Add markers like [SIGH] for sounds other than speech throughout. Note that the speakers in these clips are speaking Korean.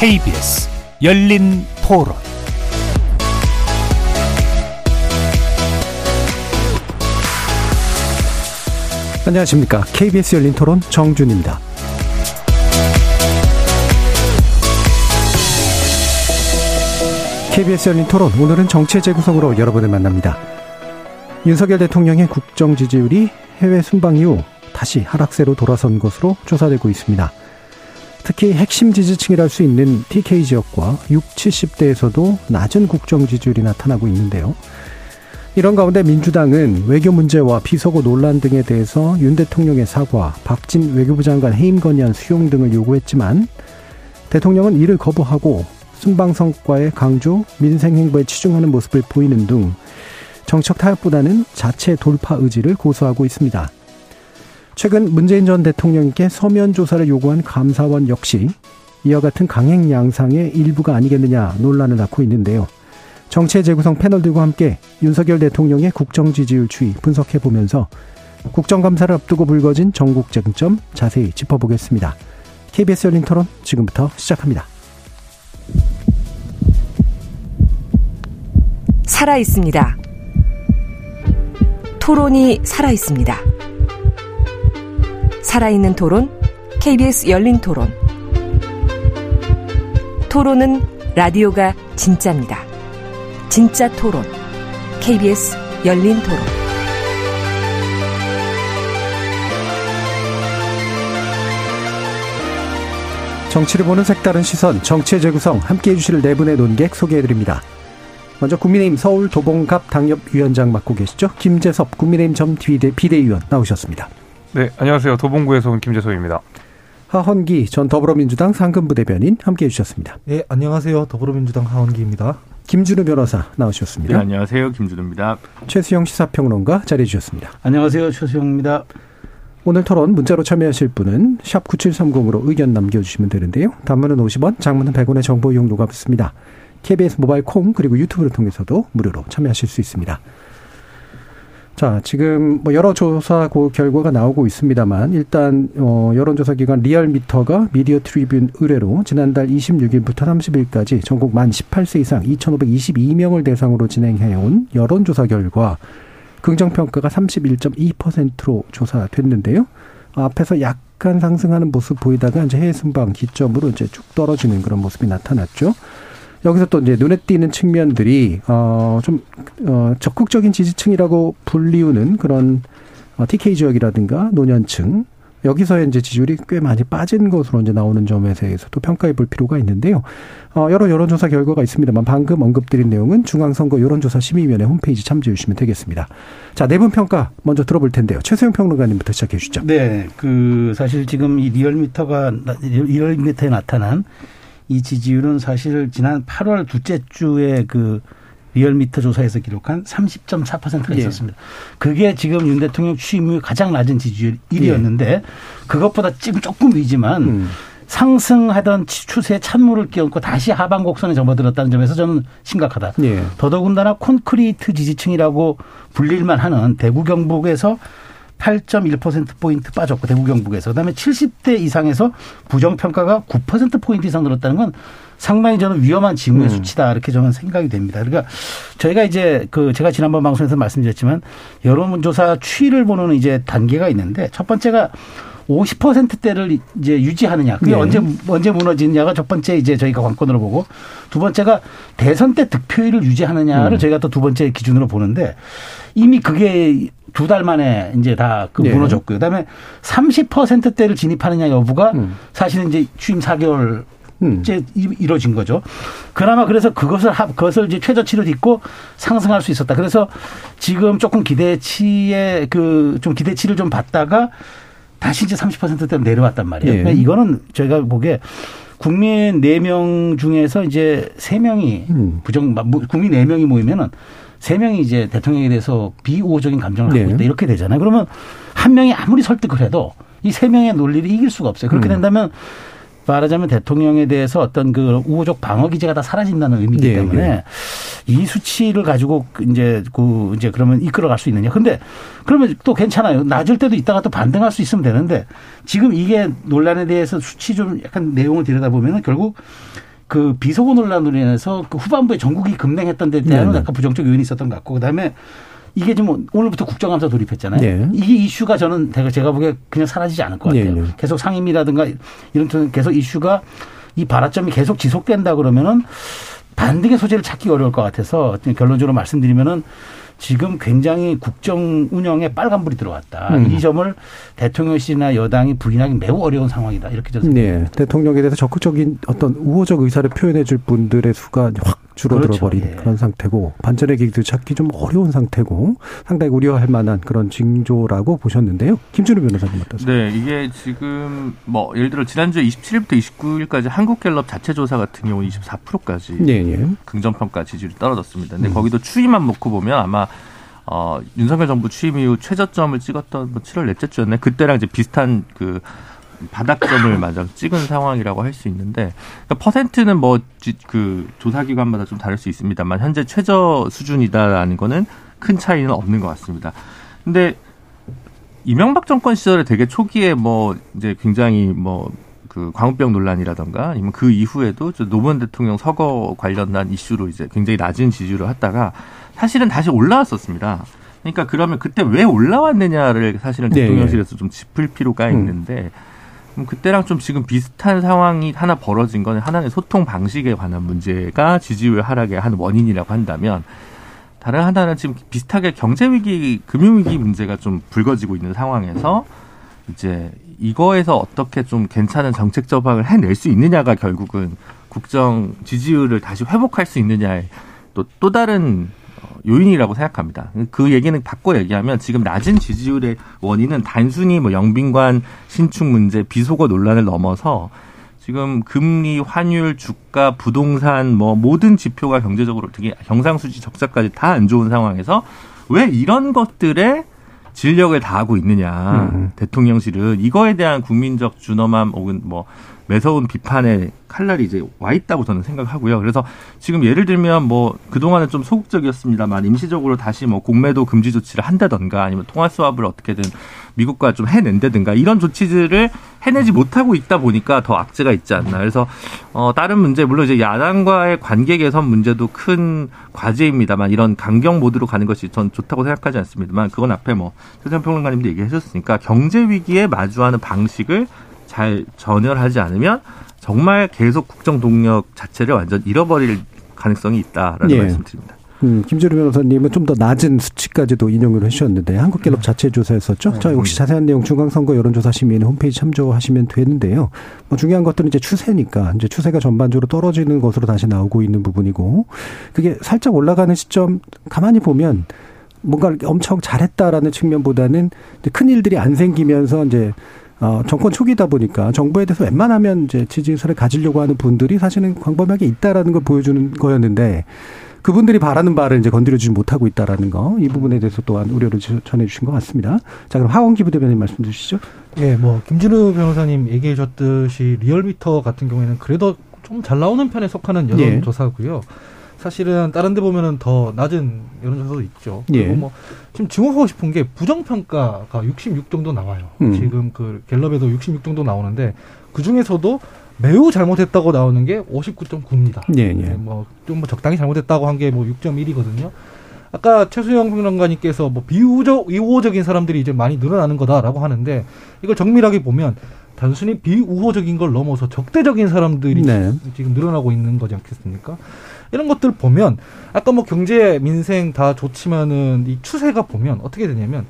KBS 열린 토론 안녕하십니까. KBS 열린 토론 정준입니다. KBS 열린 토론 오늘은 정체 재구성으로 여러분을 만납니다. 윤석열 대통령의 국정 지지율이 해외 순방 이후 다시 하락세로 돌아선 것으로 조사되고 있습니다. 특히 핵심 지지층이랄 수 있는 TK 지역과 6, 70대에서도 낮은 국정 지지율이 나타나고 있는데요. 이런 가운데 민주당은 외교 문제와 비서고 논란 등에 대해서 윤 대통령의 사과, 박진 외교부 장관 해임 건의안 수용 등을 요구했지만 대통령은 이를 거부하고 순방 성과의 강조, 민생 행보에 치중하는 모습을 보이는 등 정책 타협보다는 자체 돌파 의지를 고수하고 있습니다. 최근 문재인 전 대통령께 서면 조사를 요구한 감사원 역시 이와 같은 강행 양상의 일부가 아니겠느냐 논란을 낳고 있는데요. 정체 재구성 패널들과 함께 윤석열 대통령의 국정 지지율 추이 분석해 보면서 국정감사를 앞두고 불거진 전국 쟁점 자세히 짚어보겠습니다. KBS 열린 토론 지금부터 시작합니다. 살아 있습니다. 토론이 살아 있습니다. 살아있는 토론, KBS 열린 토론. 토론은 라디오가 진짜입니다. 진짜 토론, KBS 열린 토론. 정치를 보는 색다른 시선, 정치의 재구성 함께 해 주실 네 분의 논객 소개해드립니다. 먼저 국민의힘 서울 도봉갑 당협위원장 맡고 계시죠. 김재섭 국민의힘 전 비대, 비대위원 나오셨습니다. 네, 안녕하세요. 도봉구에서 온 김재섭입니다. 하헌기 전 더불어민주당 상근부 대변인 함께해 주셨습니다. 네, 안녕하세요. 더불어민주당 하헌기입니다. 김준우 변호사 나오셨습니다. 네, 안녕하세요. 김준우입니다. 최수영 시사평론가 자리해 주셨습니다. 안녕하세요. 최수영입니다. 오늘 토론 문자로 참여하실 분은 샵 9730으로 의견 남겨주시면 되는데요. 단문은 50원, 장문은 100원의 정보 이용료가 붙습니다. KBS 모바일 콩 그리고 유튜브를 통해서도 무료로 참여하실 수 있습니다. 자, 지금 뭐 여러 조사 결과가 나오고 있습니다만 일단 어 여론조사 기관 리얼미터가 미디어 트리뷴 의뢰로 지난달 26일부터 30일까지 전국 만 18세 이상 2,522명을 대상으로 진행해 온 여론조사 결과 긍정 평가가 31.2%로 조사됐는데요. 앞에서 약간 상승하는 모습 보이다가 이제 해외 순방 기점으로 이제 쭉 떨어지는 그런 모습이 나타났죠. 여기서 또 이제 눈에 띄는 측면들이 어좀 어, 적극적인 지지층이라고 불리우는 그런 어, TK 지역이라든가 노년층 여기서의 이제 지지율이 꽤 많이 빠진 것으로 이제 나오는 점에 대해서도 평가해 볼 필요가 있는데요. 어, 여러 여론조사 결과가 있습니다만 방금 언급드린 내용은 중앙선거 여론조사 심의위원회 홈페이지 참조해 주시면 되겠습니다. 자, 네 분 평가 먼저 들어볼 텐데요. 최소영 평론가님부터 시작해 주시죠. 네. 그 사실 지금 이 리얼미터가 리얼미터에 나타난 이 지지율은 사실 지난 8월 둘째 주에 그 리얼미터 조사에서 기록한 30.4%가 있었습니다. 예. 그게 지금 윤 대통령 취임 후 가장 낮은 지지율 1위였는데 예. 그것보다 지금 조금 위지만 음. 상승하던 추세에 찬물을 끼얹고 다시 하방 곡선에 접어들었다는 점에서 저는 심각하다. 예. 더더군다나 콘크리트 지지층이라고 불릴만 하는 대구 경북에서 8.1%포인트 빠졌고 대구 경북에서 그다음에 70대 이상에서 부정평가가 9%포인트 이상 늘었다는 건 상당히 저는 위험한 징후의 음. 수치다 이렇게 저는 생각이 됩니다. 그러니까 저희가 이제 그 제가 지난번 방송에서 말씀드렸지만 여론조사 추이를 보는 이제 단계가 있는데 첫 번째가 50%대를 이제 유지하느냐. 그게 네. 언제 언제 무너지느냐가 첫 번째 이제 저희가 관건으로 보고 두 번째가 대선 때 득표율을 유지하느냐를 음. 저희가 또 두 번째 기준으로 보는데 이미 그게 두 달 만에 이제 다그 네. 무너졌고요. 그다음에 30%대를 진입하느냐 여부가 음. 사실은 이제 취임 4개월 음. 이제 이루어진 거죠. 그나마 그래서 그것을 그것을 이제 최저치를 딛고 상승할 수 있었다. 그래서 지금 조금 기대치에 그 좀 기대치를 좀 받다가 다시 이제 30%대로 내려왔단 말이에요. 예. 그러니까 이거는 저희가 보기에 국민 4명 중에서 이제 3명이 음. 부정, 국민 4명이 모이면은 3명이 이제 대통령에 대해서 비우호적인 감정을 네. 하고 있다. 이렇게 되잖아요. 그러면 한 명이 아무리 설득을 해도 이 3명의 논리를 이길 수가 없어요. 그렇게 음. 된다면 말하자면 대통령에 대해서 어떤 그 우호적 방어 기제가 다 사라진다는 의미이기 네, 때문에 네. 이 수치를 가지고 이제 그 이제 그러면 이끌어갈 수 있느냐. 근데 그러면 또 괜찮아요. 낮을 때도 있다가 또 반등할 수 있으면 되는데 지금 이게 논란에 대해서 수치 좀 약간 내용을 들여다보면 결국 그 비속어 논란으로 인해서 그 후반부에 전국이 급냉했던 데 대한 네네. 약간 부정적 요인이 있었던 것 같고 그다음에 이게 지금 오늘부터 국정감사 돌입했잖아요. 네. 이 이슈가 저는 제가 제가 보기에 그냥 사라지지 않을 것 같아요. 네, 네. 계속 상임이라든가 이런 쪽은 계속 이슈가 이 발화점이 계속 지속된다 그러면은 반등의 소재를 찾기 어려울 것 같아서 결론적으로 말씀드리면은 지금 굉장히 국정 운영에 빨간불이 들어왔다. 음. 이 점을 대통령실이나 여당이 부인하기 매우 어려운 상황이다. 이렇게 저는 네, 대통령에 대해서 적극적인 어떤 우호적 의사를 표현해 줄 분들의 수가 확 줄어들어 그렇죠. 버린 예. 그런 상태고 반전의 계기도 찾기 좀 어려운 상태고 상당히 우려할 만한 그런 징조라고 보셨는데요. 김준우 변호사님 어떠세요? 네, 이게 지금 뭐 예를 들어 지난주 27일부터 29일까지 한국갤럽 자체 조사 같은 경우는 24%까지 네, 예. 긍정 평가 지지율이 떨어졌습니다. 근데 음. 거기도 추위만 놓고 보면 아마 어, 윤석열 정부 취임 이후 최저점을 찍었던 뭐 7월 넷째 주였네. 그때랑 이제 비슷한 그 바닥점을 [LAUGHS] 맞아 찍은 상황이라고 할 수 있는데 그러니까 퍼센트는 뭐 그 조사 기관마다 좀 다를 수 있습니다만 현재 최저 수준이다라는 거는 큰 차이는 없는 것 같습니다. 근데 이명박 정권 시절에 되게 초기에 뭐 이제 굉장히 뭐 그 광우병 논란이라던가 아니면 그 이후에도 저 노무현 대통령 서거 관련한 이슈로 이제 굉장히 낮은 지지율을 했다가 사실은 다시 올라왔었습니다. 그러니까 그러면 그때 왜 올라왔느냐를 사실은 네. 대통령실에서 좀 짚을 필요가 음. 있는데 그럼 그때랑 좀 지금 비슷한 상황이 하나 벌어진 건 하나는 소통 방식에 관한 문제가 지지율 하락의 한 원인이라고 한다면 다른 하나는 지금 비슷하게 경제 위기, 금융 위기 문제가 좀 불거지고 있는 상황에서 이제 이거에서 어떻게 좀 괜찮은 정책 접항을 해낼 수 있느냐가 결국은 국정 지지율을 다시 회복할 수 있느냐의 또, 또 다른 어, 요인이라고 생각합니다. 그 얘기는 바꿔 얘기하면 지금 낮은 지지율의 원인은 단순히 뭐 영빈관 신축 문제, 비속어 논란을 넘어서 지금 금리, 환율, 주가, 부동산 뭐 모든 지표가 경제적으로 되게 경상수지 적자까지 다 안 좋은 상황에서 왜 이런 것들에 진력을 다하고 있느냐 음. 대통령실은 이거에 대한 국민적 준엄함 혹은 뭐 매서운 비판의 칼날이 이제 와 있다고 저는 생각하고요. 그래서 지금 예를 들면 뭐 그동안은 좀 소극적이었습니다만 임시적으로 다시 뭐 공매도 금지 조치를 한다던가 아니면 통화 수합을 어떻게든 미국과 좀 해낸다든가 이런 조치들을 해내지 못하고 있다 보니까 더 악재가 있지 않나. 그래서 어 다른 문제 물론 이제 야당과의 관계 개선 문제도 큰 과제입니다만 이런 강경 모드로 가는 것이 전 좋다고 생각하지 않습니다만 그건 앞에 뭐 최선 평론가님도 얘기해 주셨으니까 경제 위기에 마주하는 방식을 잘 전열하지 않으면 정말 계속 국정 동력 자체를 완전 잃어버릴 가능성이 있다라는 예. 말씀드립니다. 음, 김준우 변호사님은 좀 더 낮은 수치까지도 인용을 해주셨는데 한국갤럽 자체 조사였었죠. 자, 역시 자세한 내용 중앙선거 여론조사 시민 홈페이지 참조하시면 되는데요. 뭐 중요한 것들은 이제 추세니까 이제 추세가 전반적으로 떨어지는 것으로 다시 나오고 있는 부분이고 그게 살짝 올라가는 시점 가만히 보면 뭔가 엄청 잘했다라는 측면보다는 큰 일들이 안 생기면서 이제 어, 정권 초기다 보니까 정부에 대해서 웬만하면 이제 지지 의사를 가지려고 하는 분들이 사실은 광범위하게 있다라는 걸 보여주는 거였는데 그분들이 바라는 바를 이제 건드려주지 못하고 있다라는 거 이 부분에 대해서 또한 우려를 전해주신 것 같습니다. 자 그럼 하원기 부대변인 말씀 주시죠. 예, 뭐 김준우 변호사님 얘기해 줬듯이 리얼미터 같은 경우에는 그래도 좀 잘 나오는 편에 속하는 예. 여론조사고요. 사실은 다른 데 보면은 더 낮은 여론조사도 있죠. 그리고 예. 뭐 지금 증오하고 싶은 게 부정평가가 66 정도 나와요. 음. 지금 그 갤럽에도 66 정도 나오는데 그 중에서도 매우 잘못했다고 나오는 게 59.9입니다. 예, 예. 뭐좀 뭐 적당히 잘못했다고 한 게 뭐 6.1이거든요. 아까 최수영 평론가님께서 뭐 비우적 비우호적인 사람들이 이제 많이 늘어나는 거다라고 하는데 이걸 정밀하게 보면 단순히 비우호적인 걸 넘어서 적대적인 사람들이 네. 지금 늘어나고 있는 거지 않겠습니까? 이런 것들 보면 아까 뭐 경제 민생 다 좋지만은 이 추세가 보면 어떻게 되냐면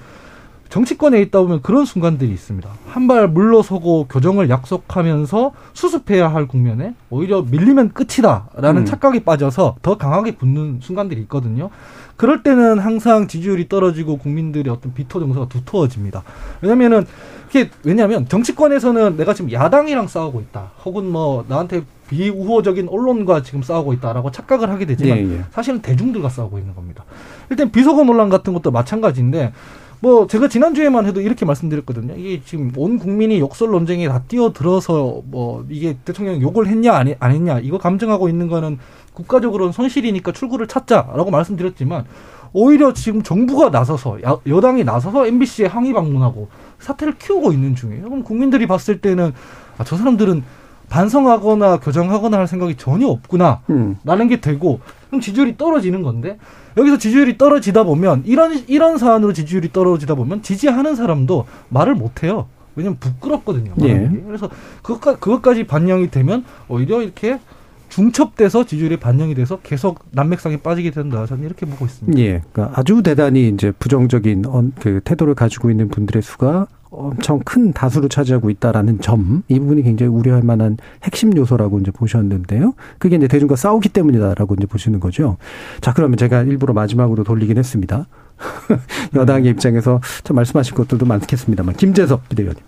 정치권에 있다 보면 그런 순간들이 있습니다. 한 발 물러서고 교정을 약속하면서 수습해야 할 국면에 오히려 밀리면 끝이다라는 음. 착각에 빠져서 더 강하게 붙는 순간들이 있거든요. 그럴 때는 항상 지지율이 떨어지고 국민들의 어떤 비토 정서가 두터워집니다. 왜냐면은 그게 왜냐하면 정치권에서는 내가 지금 야당이랑 싸우고 있다. 혹은 뭐 나한테 비우호적인 언론과 지금 싸우고 있다라고 착각을 하게 되지만 예, 예. 사실은 대중들과 싸우고 있는 겁니다. 일단 비속어 논란 같은 것도 마찬가지인데 뭐 제가 지난주에만 해도 이렇게 말씀드렸거든요. 이게 지금 온 국민이 욕설 논쟁에 다 뛰어들어서 뭐 이게 대통령 욕을 했냐 안, 했- 안 했냐 이거 감정하고 있는 거는 국가적으로는 손실이니까 출구를 찾자라고 말씀드렸지만 오히려 지금 정부가 나서서 야- 여당이 나서서 MBC에 항의 방문하고 사태를 키우고 있는 중이에요. 그럼 국민들이 봤을 때는 아, 저 사람들은 반성하거나 교정하거나 할 생각이 전혀 없구나. 음. 라는 게 되고 그럼 지지율이 떨어지는 건데 여기서 지지율이 떨어지다 보면 이런 이런 사안으로 지지율이 떨어지다 보면 지지하는 사람도 말을 못 해요. 왜냐면 부끄럽거든요. 예. 그래서 그것까, 그것까지 반영이 되면 오히려 이렇게 중첩돼서 지지율이 반영이 돼서 계속 난맥상에 빠지게 된다. 저는 이렇게 보고 있습니다. 예, 그러니까 아주 대단히 이제 부정적인 언- 그 태도를 가지고 있는 분들의 수가 엄청 큰 다수를 차지하고 있다라는 점, 이 부분이 굉장히 우려할 만한 핵심 요소라고 이제 보셨는데요. 그게 이제 대중과 싸우기 때문이다라고 이제 보시는 거죠. 자, 그러면 제가 일부러 마지막으로 돌리긴 했습니다. [LAUGHS] 여당의 입장에서 참 말씀하실 것들도 많겠습니다만, 김재섭 비대위원님.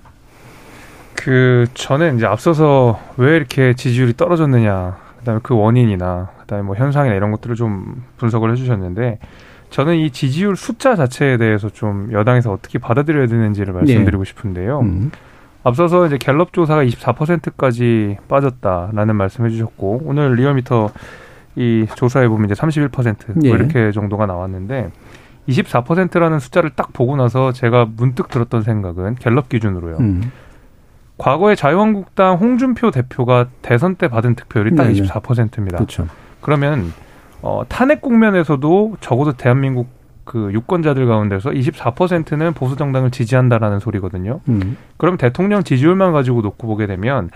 그 저는 이제 앞서서 왜 이렇게 지지율이 떨어졌느냐, 그다음에 그 원인이나 그다음에 뭐 현상이나 이런 것들을 좀 분석을 해주셨는데 저는 이 지지율 숫자 자체에 대해서 좀 여당에서 어떻게 받아들여야 되는지를 말씀드리고 싶은데요. 음. 앞서서 이제 갤럽 조사가 24%까지 빠졌다라는 말씀해 주셨고 오늘 리얼미터 이 조사에 보면 이제 31% 예. 뭐 이렇게 정도가 나왔는데 24%라는 숫자를 딱 보고 나서 제가 문득 들었던 생각은 갤럽 기준으로요. 음. 과거에 자유한국당 홍준표 대표가 대선 때 받은 득표율이 딱 네네. 24%입니다. 그렇죠. 그러면 어, 탄핵 국면에서도 적어도 대한민국 그 유권자들 가운데서 24%는 보수 정당을 지지한다라는 소리거든요. 음. 그럼 대통령 지지율만 가지고 놓고 보게 되면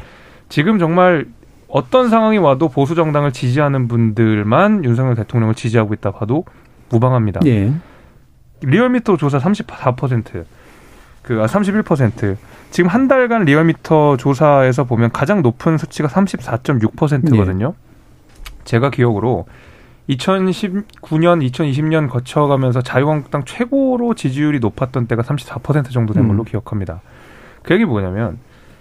지금 정말 어떤 상황이 와도 보수 정당을 지지하는 분들만 윤석열 대통령을 지지하고 있다 봐도 무방합니다. 예. 리얼미터 조사 34%, 그, 아, 31%. 지금 한 달간 리얼미터 조사에서 보면 가장 높은 수치가 34.6%거든요. 제가 기억으로 2019년, 2020년 거쳐가면서 자유한국당 최고로 지지율이 높았던 때가 34% 정도 된 걸로 음. 기억합니다. 그 얘기 뭐냐면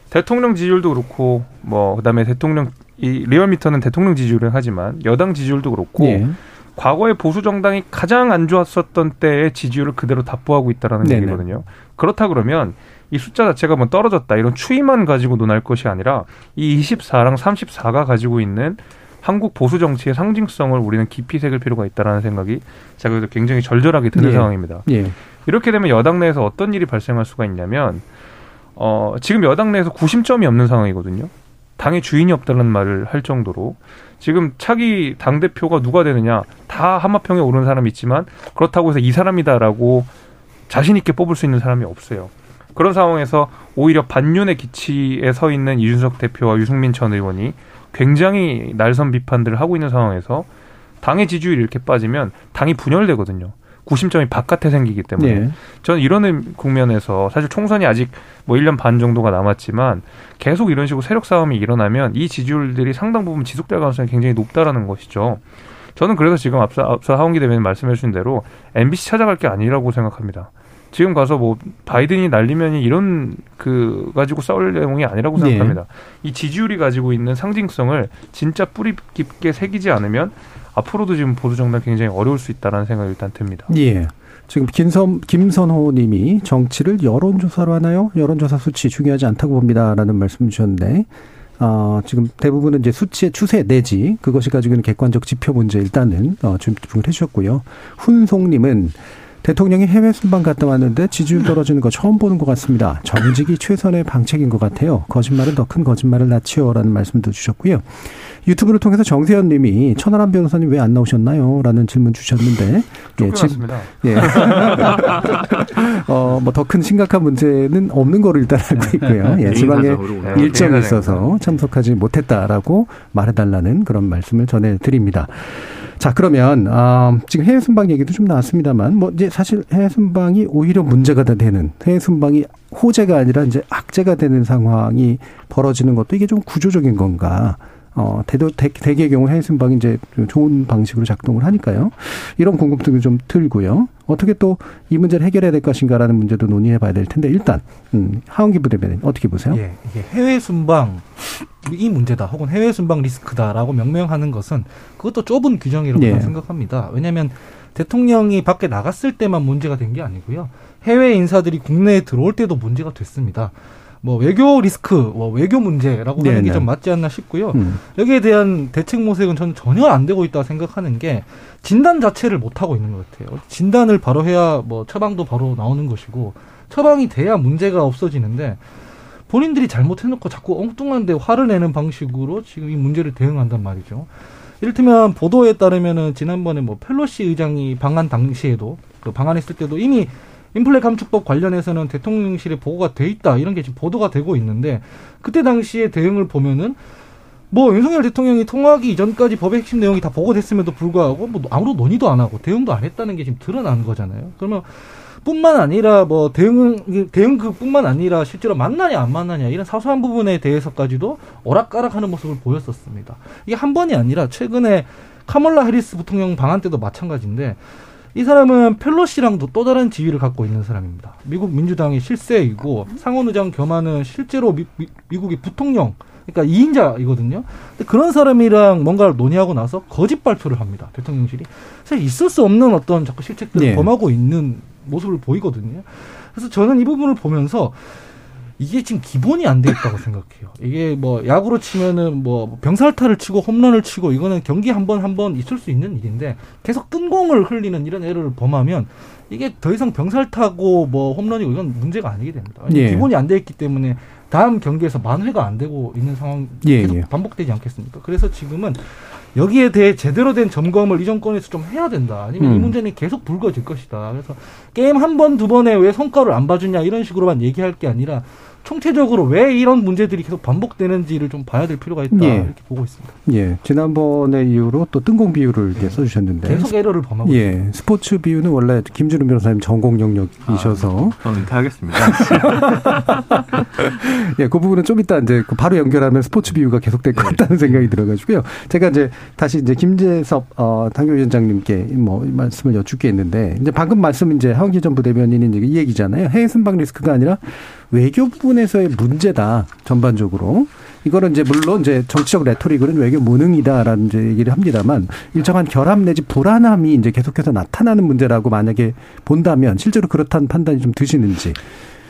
대통령 지지율도 그렇고 뭐 그다음에 대통령 이 리얼미터는 대통령 지지율을 하지만 여당 지지율도 그렇고 예. 과거에 보수 정당이 가장 안 좋았었던 때의 지지율을 그대로 답보하고 있다라는 네네. 얘기거든요. 그렇다 그러면 이 숫자 자체가 뭐 떨어졌다 이런 추이만 가지고 논할 것이 아니라 이 24랑 34가 가지고 있는 한국 보수 정치의 상징성을 우리는 깊이 새길 필요가 있다라는 생각이 제가 그래서 굉장히 절절하게 드는 예. 상황입니다. 예. 이렇게 되면 여당 내에서 어떤 일이 발생할 수가 있냐면 어, 지금 여당 내에서 구심점이 없는 상황이거든요. 당의 주인이 없다는 말을 할 정도로 지금 차기 당 대표가 누가 되느냐 다 한마평에 오른 사람이 있지만 그렇다고 해서 이 사람이다라고 자신 있게 뽑을 수 있는 사람이 없어요. 그런 상황에서 오히려 반윤의 기치에 서 있는 이준석 대표와 유승민 전 의원이 굉장히 날선 비판들을 하고 있는 상황에서 당의 지지율이 이렇게 빠지면 당이 분열되거든요. 구심점이 바깥에 생기기 때문에 예. 저는 이런 국면에서 사실 총선이 아직 뭐 1년 반 정도가 남았지만 계속 이런 식으로 세력 싸움이 일어나면 이 지지율들이 상당 부분 지속될 가능성이 굉장히 높다라는 것이죠. 저는 그래서 지금 앞서, 앞서 하원기 대변인 말씀해 주신 대로 MBC 찾아갈 게 아니라고 생각합니다. 지금 가서 뭐 바이든이 날리면이 이런 그 가지고 싸울 내용이 아니라고 네. 생각합니다. 이 지지율이 가지고 있는 상징성을 진짜 뿌리 깊게 새기지 않으면 앞으로도 지금 보수 정당 굉장히 어려울 수 있다라는 생각이 일단 듭니다. 예. 지금 김선 김선호 님이 정치를 여론조사로 하나요? 여론조사 수치 중요하지 않다고 봅니다라는 말씀 주셨는데 어, 지금 대부분은 이제 수치의 추세 내지 그것이 가지고 있는 객관적 지표 문제 일단은 어, 좀 집중을 해주셨고요. 훈송 님은 대통령이 해외 순방 갔다 왔는데 지지율 떨어지는 거 처음 보는 것 같습니다. 정직이 최선의 방책인 것 같아요. 거짓말은 더 큰 거짓말을 낳지요라는 말씀도 주셨고요. 유튜브를 통해서 정세현 님이 천하람 변호사님 왜 안 나오셨나요? 라는 질문 주셨는데 예, 쫓겨났습니다. 예. [LAUGHS] 어, 뭐 더 큰 심각한 문제는 없는 거로 일단 알고 있고요. 예, 지방에 네, 일정이. 있어서 참석하지 못했다라고 말해달라는 그런 말씀을 전해드립니다. 자, 그러면, 아, 지금 해외 순방 얘기도 좀 나왔습니다만, 뭐, 이제 사실 해외 순방이 오히려 문제가 다 되는, 해외 순방이 호재가 아니라 이제 악재가 되는 상황이 벌어지는 것도 이게 좀 구조적인 건가. 어, 대도, 대, 대개의 경우 해외 순방이 이제 좀 좋은 방식으로 작동을 하니까요. 이런 궁금증이 좀 들고요. 어떻게 또 이 문제를 해결해야 될 것인가라는 문제도 논의해 봐야 될 텐데, 일단, 음, 하원기 부대변인 어떻게 보세요? 예, 이게 해외 순방 이 문제다 혹은 해외 순방 리스크다라고 명명하는 것은 그것도 좁은 규정이라고 예. 생각합니다. 왜냐하면 대통령이 밖에 나갔을 때만 문제가 된 게 아니고요. 해외 인사들이 국내에 들어올 때도 문제가 됐습니다. 뭐 외교 리스크, 뭐 외교 문제라고 하는 네네. 게좀 맞지 않나 싶고요. 음, 여기에 대한 대책 모색은 저는 전혀 안 되고 있다고 생각하는 게 진단 자체를 못 하고 있는 것 같아요. 진단을 바로 해야 뭐 처방도 바로 나오는 것이고 처방이 돼야 문제가 없어지는데 본인들이 잘못해놓고 자꾸 엉뚱한데 화를 내는 방식으로 지금 이 문제를 대응한단 말이죠. 이를테면 보도에 따르면은 지난번에 뭐 펠로시 의장이 방한 당시에도 그 방한했을 때도 이미 인플레 감축법 관련해서는 대통령실에 보고가 돼 있다 이런 게 지금 보도가 되고 있는데 그때 당시의 대응을 보면은 뭐 윤석열 대통령이 통화하기 이전까지 법의 핵심 내용이 다 보고됐음에도 불구하고 뭐 아무런 논의도 안 하고 대응도 안 했다는 게 지금 드러난 거잖아요. 그러면 뿐만 아니라 뭐 대응 대응그뿐만 아니라 실제로 만나냐 안 만나냐 이런 사소한 부분에 대해서까지도 오락가락하는 모습을 보였었습니다. 이게 한 번이 아니라 최근에 카멀라 해리스 부통령 방한 때도 마찬가지인데 이 사람은 펠로시랑도 또 다른 지위를 갖고 있는 사람입니다. 미국 민주당의 실세이고 상원 의장 겸하는 실제로 미, 미 국의 부통령 그러니까 2인자이거든요. 근데 그런 사람이랑 뭔가를 논의하고 나서 거짓 발표를 합니다. 대통령실이. 사실 있을 수 없는 어떤 자꾸 실책들을 네. 범하고 있는 모습을 보이거든요. 그래서 저는 이 부분을 보면서 이게 지금 기본이 안 돼 있다고 생각해요. 이게 뭐 야구로 치면은 뭐 병살타를 치고 홈런을 치고 이거는 경기 한 번 한 번 있을 수 있는 일인데 계속 뜬 공을 흘리는 이런 애를 범하면 이게 더 이상 병살타고 뭐 홈런이고 이건 문제가 아니게 됩니다. 예. 기본이 안 돼 있기 때문에 다음 경기에서 만회가 안 되고 있는 상황 예, 계속 예. 반복되지 않겠습니까? 그래서 지금은 여기에 대해 제대로 된 점검을 이 정권에서 좀 해야 된다. 아니면 음. 이 문제는 계속 불거질 것이다. 그래서 게임 한 번, 두 번에 왜 성과를 안 봐주냐 이런 식으로만 얘기할 게 아니라 총체적으로 왜 이런 문제들이 계속 반복되는지를 좀 봐야 될 필요가 있다 예. 이렇게 보고 있습니다. 예, 지난번에 이후로 또 뜬공 비율을 이렇게 예. 써주셨는데 계속 에러를 범하고 예, 있습니다. 스포츠 비유는 원래 김준우 변호사님 전공 영역이셔서 아, 저는 하겠습니다. [LAUGHS] 예, 그 부분은 좀 이따 이제 그 바로 연결하면 스포츠 비유가 계속될 것 네. 같다는 생각이 들어가지고요. 제가 이제 다시 이제 김재섭 어, 당교위원장님께 뭐 말씀을 여쭙게 했는데 이제 방금 말씀 이제 하원기 전 부대변인이 이제 이 얘기잖아요. 해외 순방 리스크가 아니라 외교 부분에서의 문제다 전반적으로 이거는 이제 물론 이제 정치적 레토릭은 외교 무능이다라는 이제 얘기를 합니다만 일정한 결함 내지 불안함이 이제 계속해서 나타나는 문제라고 만약에 본다면 실제로 그렇다는 판단이 좀 드시는지.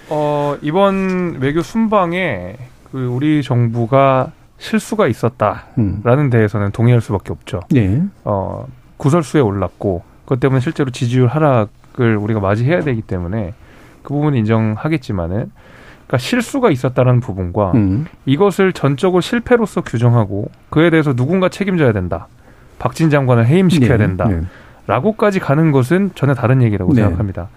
어 이번 외교 순방에 그 우리 정부가 실수가 있었다라는 음. 데에서는 동의할 수밖에 없죠. 네. 어 구설수에 올랐고 그것 때문에 실제로 지지율 하락을 우리가 맞이해야 되기 때문에 그 부분 인정하겠지만은 그러니까 실수가 있었다는 부분과 음. 이것을 전적으로 실패로서 규정하고 그에 대해서 누군가 책임져야 된다. 박진 장관을 해임시켜야 네. 된다. 네. 라고까지 가는 것은 전혀 다른 얘기라고 네. 생각합니다.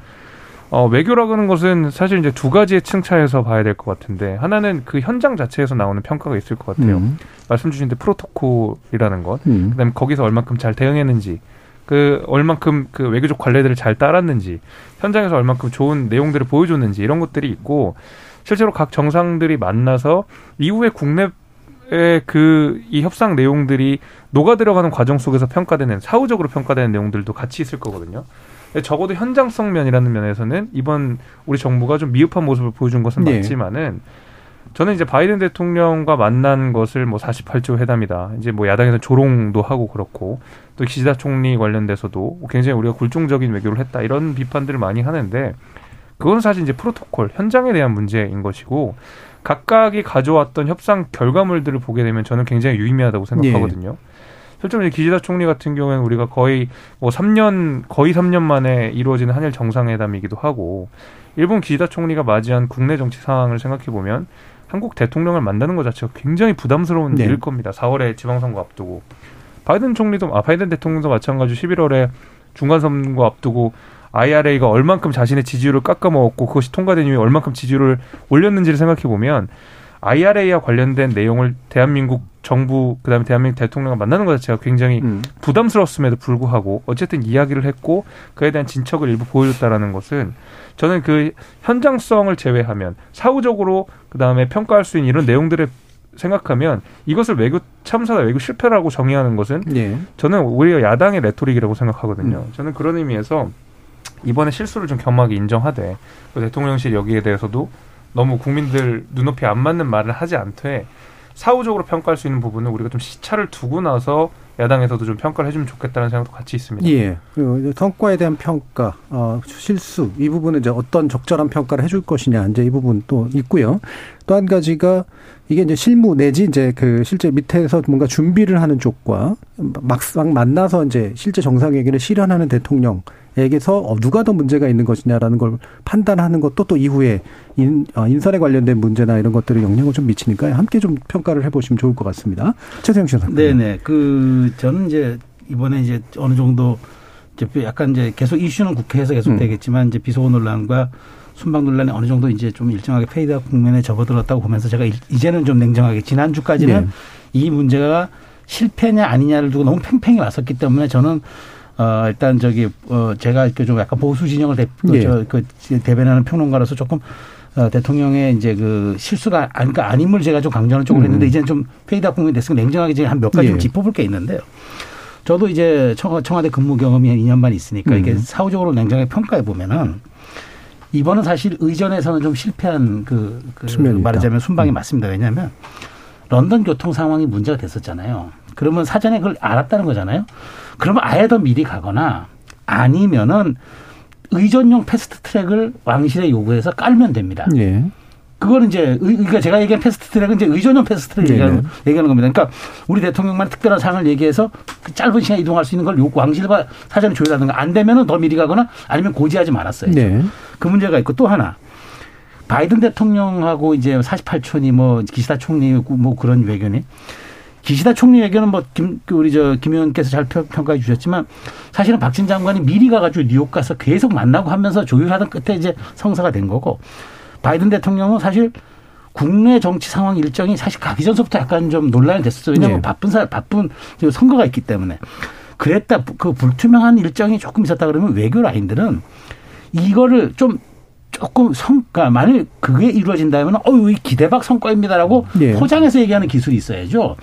어, 외교라고 하는 것은 사실 이제 두 가지의 층차에서 봐야 될 것 같은데 하나는 그 현장 자체에서 나오는 평가가 있을 것 같아요. 음. 말씀 주신 데 프로토콜이라는 것, 음. 그다음에 거기서 얼만큼 잘 대응했는지, 그 얼만큼 그 외교적 관례들을 잘 따랐는지, 현장에서 얼만큼 좋은 내용들을 보여줬는지 이런 것들이 있고 실제로 각 정상들이 만나서 이후에 국내 의그이 협상 내용들이 녹아 들어가는 과정 속에서 평가되는 사후적으로 평가되는 내용들도 같이 있을 거거든요. 적어도 현장성 면이라는 면에서는 이번 우리 정부가 좀 미흡한 모습을 보여준 것은 네. 맞지만은 저는 이제 바이든 대통령과 만난 것을 뭐 48조 회담이다. 이제 뭐 야당에서 조롱도 하고 그렇고 또 기시다 총리 관련돼서도 굉장히 우리가 굴종적인 외교를 했다 이런 비판들을 많이 하는데 그건 사실 이제 프로토콜 현장에 대한 문제인 것이고 각각이 가져왔던 협상 결과물들을 보게 되면 저는 굉장히 유의미하다고 생각하거든요. 예. 실제로 이제 기시다 총리 같은 경우에는 우리가 거의 뭐 3년 거의 3년 만에 이루어지는 한일 정상회담이기도 하고 일본 기시다 총리가 맞이한 국내 정치 상황을 생각해 보면 한국 대통령을 만나는 것 자체가 굉장히 부담스러운 네. 일일 겁니다. 4월에 지방선거 앞두고 바이든 총리도 아 바이든 대통령도 마찬가지 11월에 중간 선거 앞두고 IRA가 얼만큼 자신의 지지율을 깎아먹었고 그것이 통과된 이후에 얼만큼 지지율을 올렸는지를 생각해 보면 IRA와 관련된 내용을 대한민국 정부 그다음에 대한민국 대통령과 만나는 것 자체가 굉장히 음. 부담스러웠음에도 불구하고 어쨌든 이야기를 했고 그에 대한 진척을 일부 보여줬다라는 것은 저는 그 현장성을 제외하면 사후적으로 그다음에 평가할 수 있는 이런 내용들을 생각하면 이것을 외교 참사나 외교 실패라고 정의하는 것은 네. 저는 오히려 야당의 레토릭이라고 생각하거든요. 음. 저는 그런 의미에서 이번에 실수를 좀 겸하게 인정하되 그 대통령실 여기에 대해서도 너무 국민들 눈높이 안 맞는 말을 하지 않되 사후적으로 평가할 수 있는 부분은 우리가 좀 시차를 두고 나서 야당에서도 좀 평가를 해주면 좋겠다는 생각도 같이 있습니다. 예. 그리고 성과에 대한 평가, 어, 실수 이 부분은 이제 어떤 적절한 평가를 해줄 것이냐 이제 이 부분 또 있고요. 또 한 가지가 이게 이제 실무 내지 이제 그 실제 밑에서 뭔가 준비를 하는 쪽과 막상 만나서 이제 실제 정상회견을 실현하는 대통령 에게서 어, 누가 더 문제가 있는 것이냐라는 걸 판단하는 것도 또 이후에 인, 어, 인선에 관련된 문제나 이런 것들이 영향을 좀 미치니까 함께 좀 평가를 해보시면 좋을 것 같습니다. 최세영 씨 네네. 그 저는 이제 이번에 이제 어느 정도 이제 약간 이제 계속 이슈는 국회에서 계속 음. 되겠지만 이제 비속어 논란과 순방 논란이 어느 정도 이제 좀 일정하게 fade 국면에 접어들었다고 보면서 제가 일- 이제는 좀 냉정하게 지난주까지는 네. 이 문제가 실패냐 아니냐를 두고 너무 팽팽히 왔었기 때문에 저는 어 일단 저기 어 제가 이렇게 좀 약간 보수 진영을 대, 예. 저, 그 대변하는 평론가로서 조금 어, 대통령의 이제 그 실수가 아니 그러니까 아님을 제가 좀 강조하는 쪽으로 음. 했는데 이제는 좀 fade 국면이 됐으니까 냉정하게 제가 한 몇 가지 좀 예. 짚어볼 게 있는데요. 저도 이제 청- 청와대 근무 경험이 한 2년 반 있으니까 이게 음. 사후적으로 냉정하게 평가해 보면은 이번은 사실 의전에서는 좀 실패한 그, 그. 말하자면 순방이 음. 맞습니다. 왜냐하면 런던 교통 상황이 문제가 됐었잖아요. 그러면 사전에 그걸 알았다는 거잖아요. 그러면 아예 더 미리 가거나 아니면은 의전용 패스트 트랙을 왕실에 요구해서 깔면 됩니다. 예. 그거는 이제 의- 그러니까 제가 얘기한 패스트 트랙은 이제 의전용 패스트 트랙. 얘기하는, 얘기하는 겁니다. 그러니까 우리 대통령만 특별한 상을 얘기해서 그 짧은 시간에 이동할 수 있는 걸 요- 왕실과 사전에 조율하든가 안 되면은 더 미리 가거나 아니면 고지하지 말았어야. 네. 그 문제가 있고 또 하나 바이든 대통령하고 이제 48촌이 뭐 기시다 총리 뭐 그런 외교니 기시다 총리 외교는 뭐김 그 우리 저 김 의원께서 잘 평- 평가해 주셨지만 사실은 박진 장관이 미리 가가지고 뉴욕 가서 계속 만나고 하면서 조율하던 끝에 이제 성사가 된 거고 바이든 대통령은 사실 국내 정치 상황 일정이 사실 가기 전서부터 약간 좀 논란이 됐었어요. 왜냐하면 네. 바쁜 사 바쁜 저 선거가 있기 때문에 그랬다 그 불투명한 일정이 조금 있었다 그러면 외교 라인들은 이거를 좀 조금 성과 만일 그게 이루어진다면 어유 이 기대박 성과입니다라고 예. 포장해서 얘기하는 기술이 있어야죠.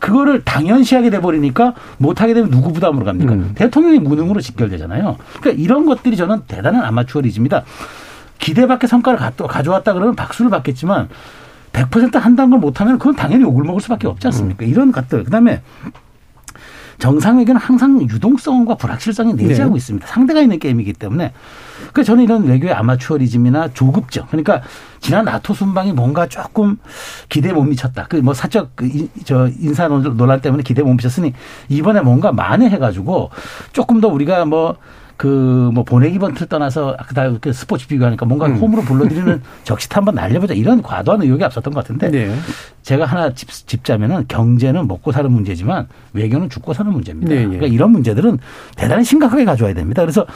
그거를 당연시하게 돼 버리니까 못하게 되면 누구 부담으로 갑니까? 음. 대통령이 무능으로 직결되잖아요. 그러니까 이런 것들이 저는 대단한 아마추어리즘이다. 기대 밖의 성과를 가- 가져왔다 그러면 박수를 받겠지만 100% 한다는 걸 못하면 그건 당연히 욕을 먹을 수밖에 없지 않습니까? 이런 것들. 그다음에 정상회견은 항상 유동성과 불확실성이 내재하고 네. 있습니다. 상대가 있는 게임이기 때문에. 그래서 저는 이런 외교의 아마추어리즘이나 조급적. 그러니까 지난 나토 순방이 뭔가 조금 기대에 못 미쳤다. 그 뭐 사적 그 인- 저 인사 논- 논란 때문에 기대에 못 미쳤으니 이번에 뭔가 만회해가지고 조금 더 우리가 뭐 그 뭐 보내기 번트를 떠나서 그다 그 스포츠 비교하니까 뭔가 음. 홈으로 불러들이는 [LAUGHS] 적시타 한번 날려보자 이런 과도한 의욕이 앞섰던 것 같은데 네. 제가 하나 짚, 짚자면은 경제는 먹고 사는 문제지만 외교는 죽고 사는 문제입니다. 네, 예. 그러니까 이런 문제들은 대단히 심각하게 가져와야 됩니다. 그래서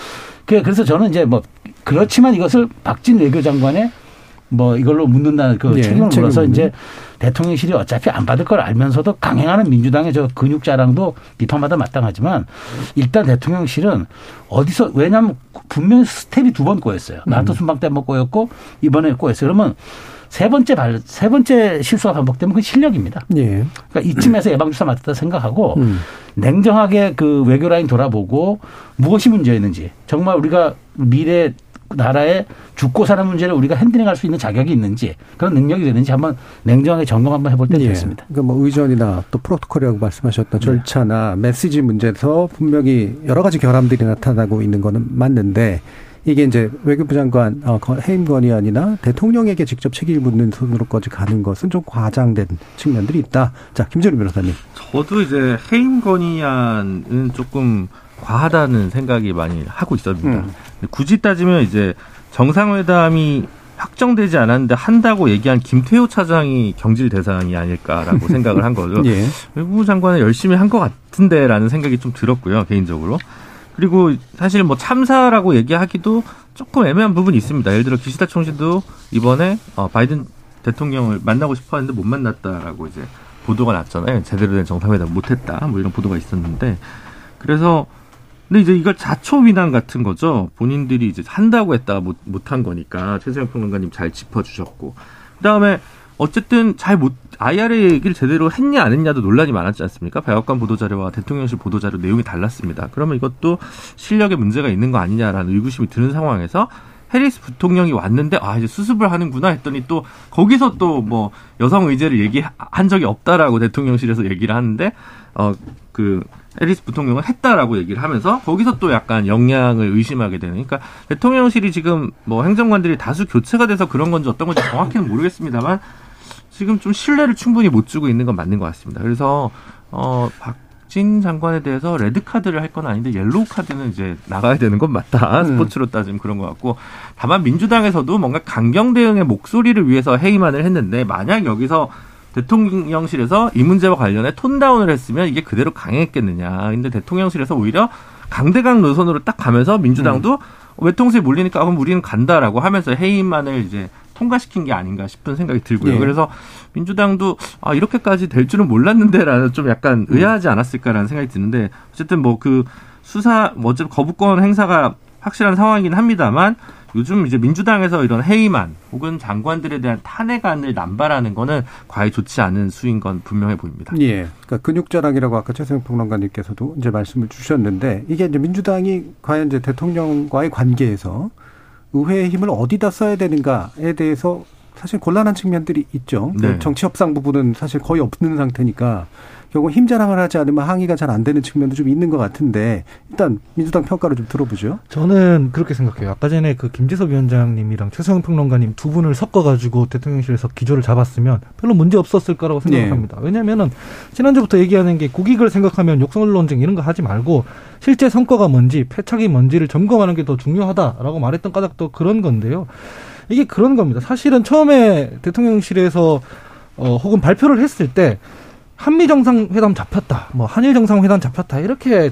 그- 그래서 저는 이제 뭐 그렇지만 이것을 박진 외교장관의 뭐 이걸로 묻는다는 그 예, 책임을 물어서 책임을 이제 대통령실이 어차피 안 받을 걸 알면서도 강행하는 민주당의 저 근육 자랑도 비판받아 마땅하지만 일단 대통령실은 어디서 왜냐하면 분명히 스텝이 두 번 꼬였어요. 음. 나토 순방 때 한번 꼬였고 이번에 꼬였어요. 그러면 세 번째 발, 세 번째 실수가 반복되면 그 실력입니다. 예. 그러니까 이쯤에서 예방주사 맞았다 생각하고 음. 냉정하게 그 외교 라인 돌아보고 무엇이 문제였는지 정말 우리가 미래 나라의 죽고 사는 문제를 우리가 핸들링할 수 있는 자격이 있는지 그런 능력이 되는지 한번 냉정하게 점검 한번 해볼 때도 예. 있습니다. 그러니까 뭐 의전이나 또 프로토콜이라고 말씀하셨던 절차나 메시지 문제에서 분명히 여러 가지 결함들이 나타나고 있는 거는 맞는데 이게 이제 외교부 장관 어, 거- 해임 건의안이나 대통령에게 직접 책임을 묻는 손으로까지 가는 것은 좀 과장된 측면들이 있다. 자, 김재룡 변호사님. 저도 이제 해임 건의안은 조금 과하다는 생각이 많이 하고 있습니다. 음. 굳이 따지면 이제 정상회담이 확정되지 않았는데 한다고 얘기한 김태호 차장이 경질 대상이 아닐까라고 [LAUGHS] 생각을 한 거죠. 예. 외무부 장관은 열심히 한 것 같은데라는 생각이 좀 들었고요 개인적으로. 그리고 사실 뭐 참사라고 얘기하기도 조금 애매한 부분이 있습니다. 예를 들어 기시다 총리도 이번에 어, 바이든 대통령을 만나고 싶어 했는데 못 만났다라고 이제 보도가 났잖아요. 제대로 된 정상회담 못했다. 뭐 이런 보도가 있었는데 그래서 근데 이제 이걸 자초위난 같은 거죠. 본인들이 이제 한다고 했다가 못, 못한 거니까 최세영 평론가님 잘 짚어주셨고 그 다음에 어쨌든 잘 못 IRA 얘기를 제대로 했냐 안 했냐도 논란이 많았지 않습니까? 백악관 보도자료와 대통령실 보도자료 내용이 달랐습니다. 그러면 이것도 실력에 문제가 있는 거 아니냐라는 의구심이 드는 상황에서 해리스 부통령이 왔는데 아 이제 수습을 하는구나 했더니 또 거기서 또 뭐 여성 의제를 얘기한 적이 없다라고 대통령실에서 얘기를 하는데 어그 해리스 부통령은 했다라고 얘기를 하면서 거기서 또 약간 역량을 의심하게 되는 그러니까 대통령실이 지금 뭐 행정관들이 다수 교체가 돼서 그런 건지 어떤 건지 정확히는 모르겠습니다만 지금 좀 신뢰를 충분히 못 주고 있는 건 맞는 것 같습니다. 그래서 어 박진 장관에 대해서 레드 카드를 할 건 아닌데 옐로우 카드는 이제 나가야 되는 건 맞다. 스포츠로 따지면 그런 것 같고 다만 민주당에서도 뭔가 강경 대응의 목소리를 위해서 해임안을 했는데 만약 여기서 대통령실에서 이 문제와 관련해 톤다운을 했으면 이게 그대로 강행했겠느냐. 근데 대통령실에서 오히려 강대강 노선으로 딱 가면서 민주당도 음. 외통수에 물리니까 아, 그럼 우리는 간다라고 하면서 해임안을 이제 통과시킨 게 아닌가 싶은 생각이 들고요. 예. 그래서 민주당도 아 이렇게까지 될 줄은 몰랐는데라는 좀 약간 의아하지 않았을까라는 생각이 드는데 어쨌든 뭐 그 수사 뭐 어쨌든 거부권 행사가 확실한 상황이긴 합니다만 요즘 이제 민주당에서 이런 해임안 혹은 장관들에 대한 탄핵안을 남발하는 거는 과히 좋지 않은 수인 건 분명해 보입니다. 예. 그러니까 근육자랑이라고 아까 최승영 평론가님께서도 이제 말씀을 주셨는데 이게 이제 민주당이 과연 이제 대통령과의 관계에서 의회의 힘을 어디다 써야 되는가에 대해서 사실 곤란한 측면들이 있죠. 그 네. 정치 협상 부분은 사실 거의 없는 상태니까 결국 힘 자랑을 하지 않으면 항의가 잘 안 되는 측면도 좀 있는 것 같은데 일단 민주당 평가를 좀 들어보죠. 저는 그렇게 생각해요. 아까 전에 그 김재섭 위원장님이랑 최소영 평론가님 두 분을 섞어가지고 대통령실에서 기조를 잡았으면 별로 문제 없었을 거라고 생각합니다. 왜냐하면은 지난주부터 얘기하는 게 국익을 생각하면 욕설 논쟁 이런 거 하지 말고 실제 성과가 뭔지 패착이 뭔지를 점검하는 게 더 중요하다라고 말했던 까닭도 그런 건데요. 이게 그런 겁니다. 사실은 처음에 대통령실에서 어, 혹은 발표를 했을 때 한미 정상회담 잡혔다, 뭐 한일 정상회담 잡혔다 이렇게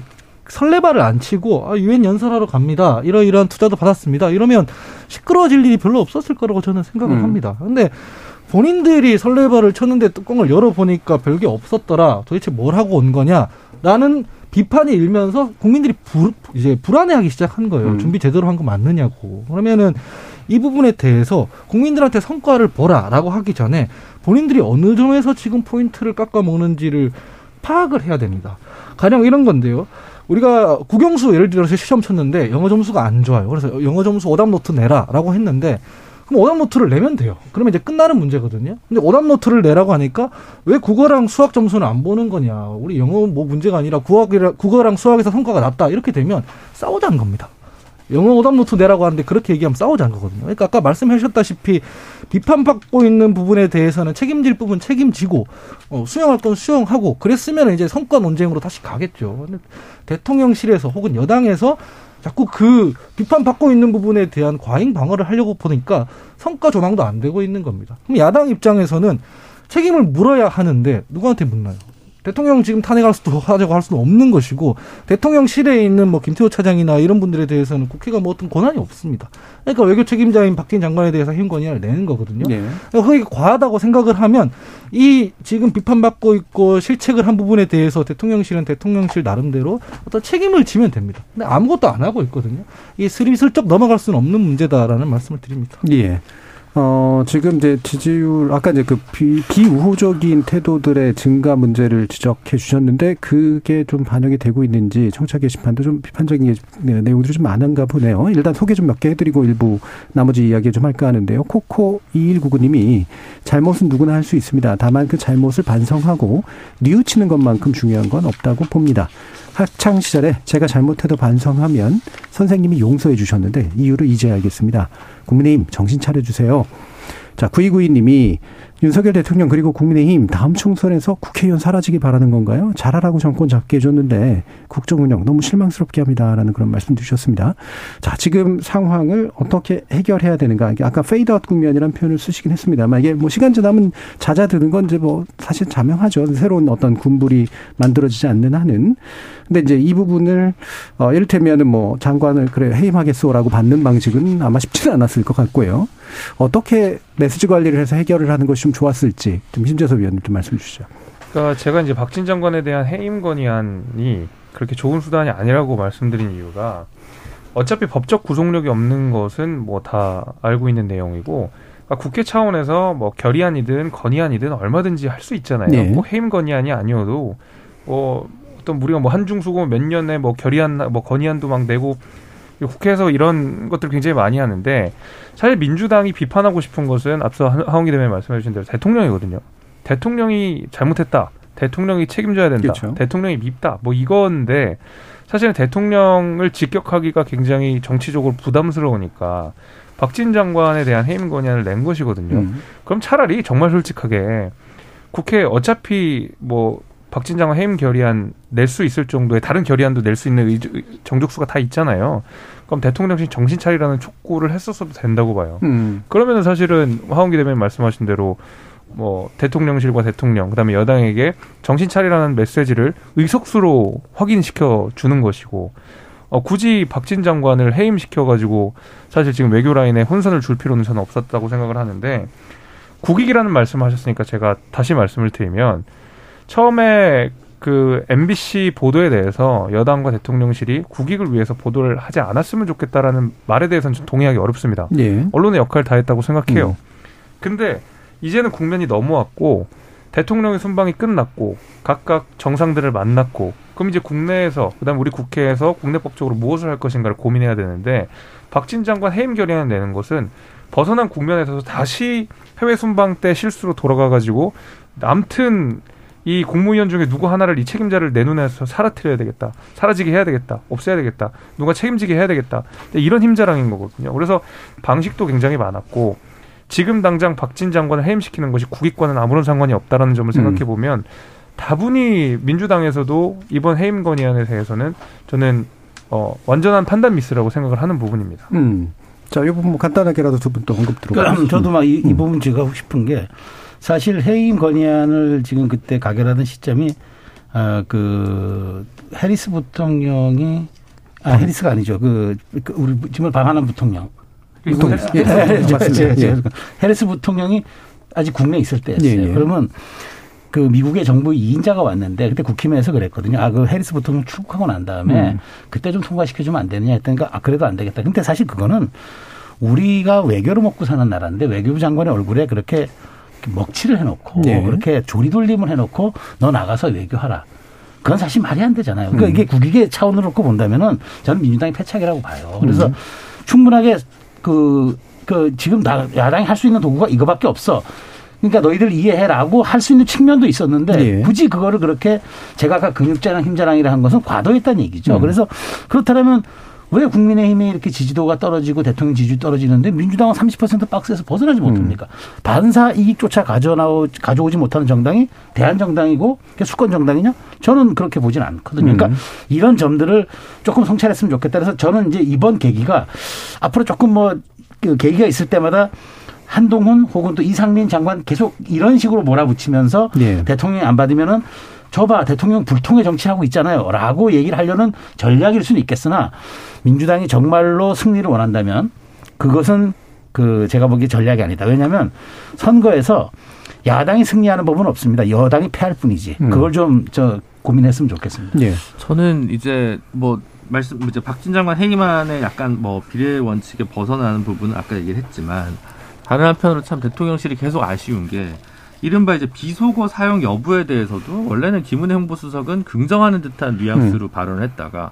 설레발을 안 치고 아, 유엔 연설하러 갑니다. 이러 이러한 투자도 받았습니다. 이러면 시끄러워질 일이 별로 없었을 거라고 저는 생각을 음. 합니다. 근데 본인들이 설레발을 쳤는데 뚜껑을 열어 보니까 별게 없었더라. 도대체 뭘 하고 온 거냐 라는 비판이 일면서 국민들이 불, 이제 불안해하기 시작한 거예요. 음. 준비 제대로 한 거 맞느냐고. 그러면은 이 부분에 대해서 국민들한테 성과를 보라라고 하기 전에 본인들이 어느 점에서 지금 포인트를 깎아 먹는지를 파악을 해야 됩니다. 가령 이런 건데요. 우리가 국영수 예를 들어서 시험 쳤는데 영어 점수가 안 좋아요. 그래서 영어 점수 오답 노트 내라라고 했는데 그럼 오답 노트를 내면 돼요. 그러면 이제 끝나는 문제거든요. 근데 오답 노트를 내라고 하니까 왜 국어랑 수학 점수는 안 보는 거냐. 우리 영어 뭐 문제가 아니라 국어랑, 국어랑 수학에서 성과가 났다. 이렇게 되면 싸우자는 겁니다. 영어 오답 노트 내라고 하는데 그렇게 얘기하면 싸우자는 거거든요. 그러니까 아까 말씀하셨다시피 비판받고 있는 부분에 대해서는 책임질 부분 책임지고 어, 수용할 건 수용하고 그랬으면 이제 성과 논쟁으로 다시 가겠죠. 근데 대통령실에서 혹은 여당에서 자꾸 그 비판받고 있는 부분에 대한 과잉 방어를 하려고 보니까 성과 조망도 안 되고 있는 겁니다. 그럼 야당 입장에서는 책임을 물어야 하는데 누구한테 묻나요? 대통령 지금 탄핵할 수도 하자고 할 수는 없는 것이고 대통령실에 있는 뭐 김태호 차장이나 이런 분들에 대해서는 국회가 뭐 어떤 권한이 없습니다. 그러니까 외교 책임자인 박진 장관에 대해서 힘 권한을 내는 거거든요. 예. 그러니까 그게 과하다고 생각을 하면 이 지금 비판받고 있고 실책을 한 부분에 대해서 대통령실은 대통령실 나름대로 어떤 책임을 지면 됩니다. 근데 아무것도 안 하고 있거든요. 이게 스리슬쩍 넘어갈 수는 없는 문제다라는 말씀을 드립니다. 예. 어, 지금 이제 지지율, 아까 이제 그 비, 비우호적인 태도들의 증가 문제를 지적해 주셨는데, 그게 좀 반영이 되고 있는지, 청취자 게시판도 좀 비판적인 게- 네, 내용들이 좀 많은가 보네요. 일단 소개 좀 몇 개 해드리고 일부 나머지 이야기 좀 할까 하는데요. 코코2199님이 잘못은 누구나 할 수 있습니다. 다만 그 잘못을 반성하고 뉘우치는 것만큼 중요한 건 없다고 봅니다. 학창 시절에 제가 잘못해도 반성하면 선생님이 용서해 주셨는데 이유를 이제 알겠습니다. 국민의힘 정신 차려 주세요. 자, 9292님이 윤석열 대통령 그리고 국민의힘 다음 총선에서 국회의원 사라지기 바라는 건가요? 잘하라고 정권 잡게 해줬는데 국정 운영 너무 실망스럽게 합니다라는 그런 말씀 주셨습니다. 자, 지금 상황을 어떻게 해결해야 되는가? 아까 페이드아웃 국면이라는 표현을 쓰시긴 했습니다만 이게 뭐 시간 지나면 잦아드는 건 이제 뭐 사실 자명하죠. 새로운 어떤 군불이 만들어지지 않는 한은. 근데 이제 이 부분을 어 이를테면은 뭐 장관을 그래 해임하겠소라고 받는 방식은 아마 쉽지는 않았을 것 같고요. 어떻게 메시지 관리를 해서 해결을 하는 것이 좀 좋았을지 좀 심재섭 위원님 좀 말씀 주시죠. 그러니까 제가 이제 박진 장관에 대한 해임 건의안이 그렇게 좋은 수단이 아니라고 말씀드린 이유가 어차피 법적 구속력이 없는 것은 뭐 다 알고 있는 내용이고 그러니까 국회 차원에서 뭐 결의안이든 건의안이든 얼마든지 할 수 있잖아요. 네. 꼭 해임 건의안이 아니어도 뭐 어떤 우리가 뭐 한중수고 몇 년에 뭐 결의안 뭐 건의안도 막 내고 국회에서 이런 것들 굉장히 많이 하는데 사실 민주당이 비판하고 싶은 것은 앞서 하원기 대변인 말씀해 주신 대로 대통령이거든요. 대통령이 잘못했다. 대통령이 책임져야 된다. 그렇죠. 대통령이 밉다. 뭐 이건데 사실은 대통령을 직격하기가 굉장히 정치적으로 부담스러우니까 박진 장관에 대한 해임 건의안을 낸 것이거든요. 음. 그럼 차라리 정말 솔직하게 국회 어차피 뭐 박진 장관 해임 결의안 낼 수 있을 정도의 다른 결의안도 낼 수 있는 의- 정족수가 다 있잖아요. 그럼 대통령실 정신 차리라는 촉구를 했었어도 된다고 봐요. 음. 그러면은 사실은 화원기 대변인 말씀하신 대로 뭐 대통령실과 대통령 그다음에 여당에게 정신 차리라는 메시지를 의석수로 확인시켜 주는 것이고 어, 굳이 박진 장관을 해임시켜 가지고 사실 지금 외교 라인에 혼선을 줄 필요는 저는 없었다고 생각을 하는데 국익이라는 말씀하셨으니까 제가 다시 말씀을 드리면 처음에 그 MBC 보도에 대해서 여당과 대통령실이 국익을 위해서 보도를 하지 않았으면 좋겠다라는 말에 대해서는 좀 동의하기 어렵습니다. 예. 언론의 역할을 다했다고 생각해요. 음. 근데 이제는 국면이 넘어왔고 대통령의 순방이 끝났고 각각 정상들을 만났고 그럼 이제 국내에서 그다음 우리 국회에서 국내법적으로 무엇을 할 것인가를 고민해야 되는데 박진 장관 해임 결의안 내는 것은 벗어난 국면에서 다시 해외 순방 때 실수로 돌아가 가지고 남튼 이 국무위원 중에 누구 하나를 이 책임자를 내 눈에서 사라뜨려야 되겠다. 사라지게 해야 되겠다. 없애야 되겠다. 누가 책임지게 해야 되겠다. 근데 이런 힘자랑인 거거든요. 그래서 방식도 굉장히 많았고 지금 당장 박진 장관을 해임시키는 것이 국익과는 아무런 상관이 없다라는 점을 생각해 보면 다분히 민주당에서도 이번 해임 건의안에 대해서는 저는 어, 완전한 판단 미스라고 생각을 하는 부분입니다. 음. 자, 이 부분 뭐 간단하게라도 두 분 또 언급. 그럼 [CLEARS THROAT] 저도 막이 음. 부분 제가 하고 싶은 게 사실 해임 건의안을 지금 그때 가결하던 시점이 아그 해리스 부통령이 아 해리스가 아니죠 그, 그 우리 지금 방한한 부통령 부통- 예, 예, 예. 제- 해리스 부통령이 아직 국내에 있을 때였어요. 그러면 그 미국의 정부 2인자가 왔는데 그때 국힘에서 그랬거든요. 아, 그 해리스 부통령 출국하고 난 다음에 음. 그때 좀 통과시켜주면 안 되느냐 했더니까 아, 그래도 안 되겠다. 근데 사실 그거는 우리가 외교로 먹고 사는 나라인데 외교부 장관의 얼굴에 그렇게 먹칠을 해놓고 예. 그렇게 조리돌림을 해놓고 너 나가서 외교하라. 그건 사실 말이 안 되잖아요. 그러니까 음. 이게 국익의 차원으로 놓고 본다면은 저는 민주당이 패착이라고 봐요. 그래서 음. 충분하게 그, 그 지금 나- 야당이 할 수 있는 도구가 이거밖에 없어. 그러니까 너희들 이해해라고 할 수 있는 측면도 있었는데 예. 굳이 그거를 그렇게 제가 아까 근육자랑 힘자랑이라 한 것은 과도했다는 얘기죠. 음. 그래서 그렇다면 왜 국민의힘이 이렇게 지지도가 떨어지고 대통령 지지도 떨어지는데 민주당은 30% 박스에서 벗어나지 못합니까? 반사 이익조차 가져나오 가져오지 못하는 정당이 대한정당이고 수권 정당이냐? 저는 그렇게 보진 않거든요. 그러니까 음. 이런 점들을 조금 성찰했으면 좋겠다. 그래서 저는 이제 이번 계기가 앞으로 조금 뭐그 계기가 있을 때마다 한동훈 혹은 또 이상민 장관 계속 이런 식으로 몰아붙이면서 예. 대통령이 안 받으면은 저봐 대통령 불통의 정치하고 있잖아요. 라고 얘기를 하려는 전략일 수는 있겠으나 민주당이 정말로 승리를 원한다면 그것은 그 제가 보기에 전략이 아니다. 왜냐하면 선거에서 야당이 승리하는 법은 없습니다. 여당이 패할 뿐이지. 음. 그걸 좀 저 고민했으면 좋겠습니다. 예. 저는 이제 뭐 말씀 이제 박진 장관 해임안에 약간 뭐 비례 원칙에 벗어나는 부분은 아까 얘기를 했지만 다른 한편으로 참 대통령실이 계속 아쉬운 게 이른바 이제 비속어 사용 여부에 대해서도 원래는 김은혜 홍보수석은 긍정하는 듯한 뉘앙스로 발언을 했다가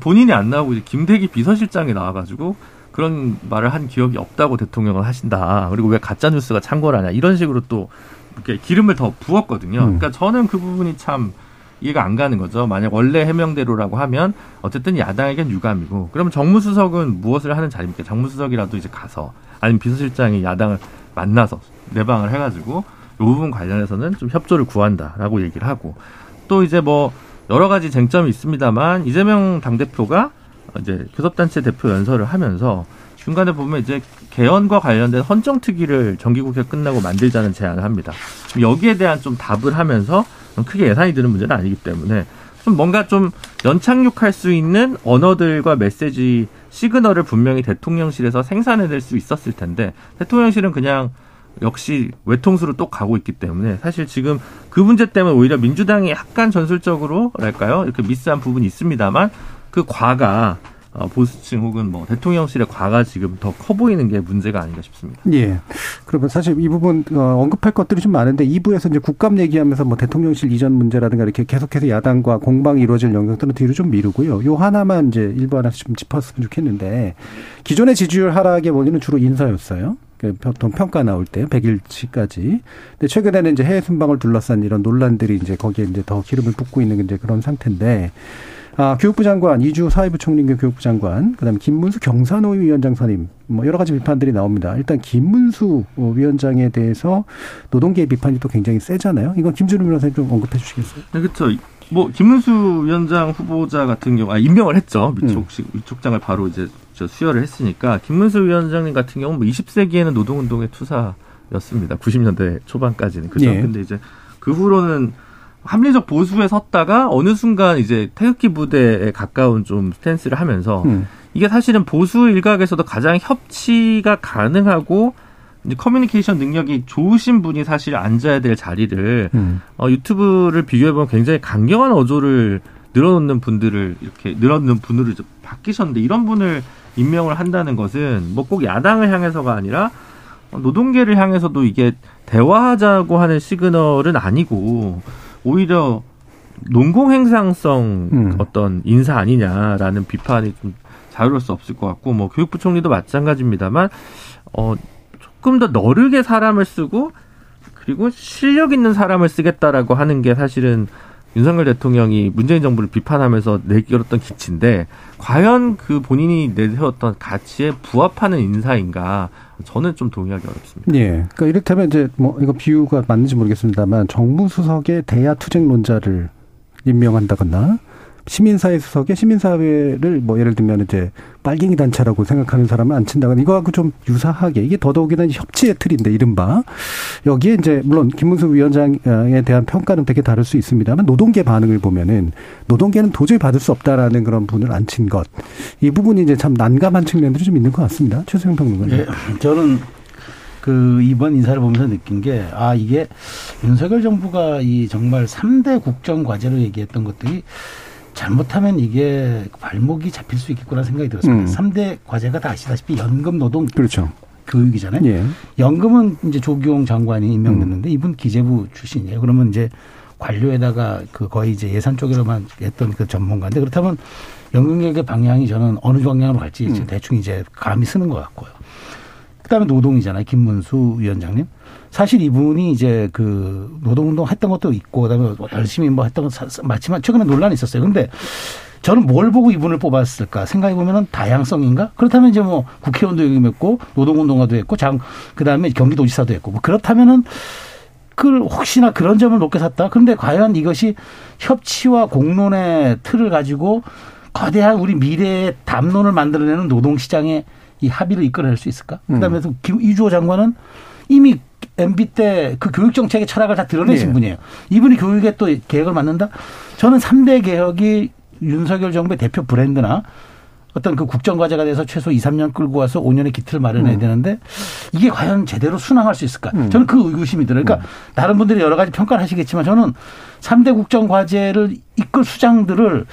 본인이 안 나오고 이제 김대기 비서실장이 나와가지고 그런 말을 한 기억이 없다고 대통령은 하신다. 그리고 왜 가짜 뉴스가 창궐하냐 이런 식으로 또 이렇게 기름을 더 부었거든요. 음. 그러니까 저는 그 부분이 참 이해가 안 가는 거죠. 만약 원래 해명대로라고 하면 어쨌든 야당에겐 유감이고 그러면 정무수석은 무엇을 하는 자리입니까? 정무수석이라도 이제 가서 아니면 비서실장이 야당을 만나서 내방을 해가지고 이 부분 관련해서는 좀 협조를 구한다라고 얘기를 하고 또 이제 뭐 여러 가지 쟁점이 있습니다만 이재명 당 대표가 이제 교섭단체 대표 연설을 하면서 중간에 보면 이제 개헌과 관련된 헌정특위를 정기국회 끝나고 만들자는 제안을 합니다. 여기에 대한 좀 답을 하면서 크게 예산이 드는 문제는 아니기 때문에 좀 뭔가 좀 연착륙할 수 있는 언어들과 메시지 시그널을 분명히 대통령실에서 생산해낼 수 있었을 텐데 대통령실은 그냥 역시 외통수로 또 가고 있기 때문에 사실 지금 그 문제 때문에 오히려 민주당이 약간 전술적으로 랄까요 이렇게 미스한 부분이 있습니다만 그 과가 어, 보수층 혹은 뭐 대통령실의 과가 지금 더 커 보이는 게 문제가 아닌가 싶습니다. 예. 그러면 사실 이 부분 어, 언급할 것들이 좀 많은데 2부에서 이제 국감 얘기하면서 뭐 대통령실 이전 문제라든가 이렇게 계속해서 야당과 공방이 이루어질 영역들은 뒤로 좀 미루고요. 요 하나만 이제 일부 하나씩 좀 짚었으면 좋겠는데 기존의 지지율 하락의 원인은 주로 인사였어요. 그 보통 평가 나올 때 100일치까지. 근데 최근에는 이제 해외 순방을 둘러싼 이런 논란들이 이제 거기에 이제 더 기름을 붓고 있는 이제 그런 상태인데 아, 교육부 장관, 이주 사회부 총리 겸 교육부 장관, 그 다음에 김문수 경산노위 위원장 선임, 뭐 여러 가지 비판들이 나옵니다. 일단 김문수 위원장에 대해서 노동계 비판이 또 굉장히 세잖아요. 이건 김준우 변호사님 좀 언급해 주시겠어요? 네, 그렇죠. 뭐 김문수 위원장 후보자 같은 경우, 아 임명을 했죠. 위촉 위촉장을 바로 이제 저 수여를 했으니까 김문수 위원장님 같은 경우는 뭐 20세기에는 노동운동의 투사였습니다. 90년대 초반까지는 그죠. 예. 근데 이제 그 후로는 합리적 보수에 섰다가 어느 순간 이제 태극기 부대에 가까운 좀 스탠스를 하면서 음. 이게 사실은 보수 일각에서도 가장 협치가 가능하고 이제 커뮤니케이션 능력이 좋으신 분이 사실 앉아야 될 자리를 음. 어, 유튜브를 비교해보면 굉장히 강경한 어조를 늘어놓는 분들을 이렇게 늘어놓는 분으로 이제 바뀌셨는데 이런 분을 임명을 한다는 것은 뭐 꼭 야당을 향해서가 아니라 어, 노동계를 향해서도 이게 대화하자고 하는 시그널은 아니고 오히려 농공행상성 음. 어떤 인사 아니냐라는 비판이 좀 자유로울 수 없을 것 같고 뭐 교육부 총리도 마찬가지입니다만 어 조금 더 너르게 사람을 쓰고 그리고 실력 있는 사람을 쓰겠다라고 하는 게 사실은 윤석열 대통령이 문재인 정부를 비판하면서 내걸었던 기치인데 과연 그 본인이 내세웠던 가치에 부합하는 인사인가 저는 좀 동의하기 어렵습니다. 예. 그러니까 이를테면 이제 뭐 이거 비유가 맞는지 모르겠습니다만 정무수석의 대야 투쟁론자를 임명한다거나 시민사회 수석에 시민사회를 뭐 예를 들면 이제 빨갱이 단체라고 생각하는 사람을 안 친다거나 이거하고 좀 유사하게 이게 더더욱이나 협치의 틀인데 이른바. 여기에 이제 물론 김문수 위원장에 대한 평가는 되게 다를 수 있습니다만 노동계 반응을 보면은 노동계는 도저히 받을 수 없다라는 그런 분을 안 친 것. 이 부분이 이제 참 난감한 측면들이 좀 있는 것 같습니다. 최수영 평론가님. 예, 저는 그 이번 인사를 보면서 느낀 게 아 이게 윤석열 정부가 이 정말 3대 국정 과제로 얘기했던 것들이 잘못하면 이게 발목이 잡힐 수 있겠구나 생각이 들었습니다. 음. 삼 3대 과제가 다 아시다시피 연금 노동 그렇죠. 교육이잖아요. 예. 연금은 이제 조기용 장관이 임명됐는데 이분 기재부 출신이에요. 그러면 이제 관료에다가 그 거의 이제 예산 쪽으로만 했던 그 전문가인데 그렇다면 연금 개혁의 방향이 저는 어느 방향으로 갈지 지금 대충 이제 감이 쓰는 것 같고요. 그다음에 노동이잖아요. 김문수 위원장님. 사실 이분이 이제 그 노동운동 했던 것도 있고 그다음에 열심히 뭐 했던 것 맞지만 최근에 논란이 있었어요. 근데 저는 뭘 보고 이분을 뽑았을까 생각해 보면은 다양성인가? 그렇다면 이제 뭐 국회의원도 역임했고 노동운동가도 했고 장 그다음에 경기도지사도 했고 뭐 그렇다면은 그 혹시나 그런 점을 높게 샀다. 그런데 과연 이것이 협치와 공론의 틀을 가지고 거대한 우리 미래의 담론을 만들어내는 노동시장의 이 합의를 이끌어낼 수 있을까? 그다음에 또김 이주호 장관은 이미 MB 때 그 교육 정책의 철학을 다 드러내신 예. 분이에요. 이분이 교육에 또 계획을 맡는다? 저는 3대 개혁이 윤석열 정부의 대표 브랜드나 어떤 그 국정과제가 돼서 최소 2, 3년 끌고 와서 5년의 기틀을 마련해야 되는데 이게 과연 제대로 순항할 수 있을까? 저는 그 의구심이 들어요. 그러니까 다른 분들이 여러 가지 평가를 하시겠지만 저는 3대 국정과제를 이끌 수장들을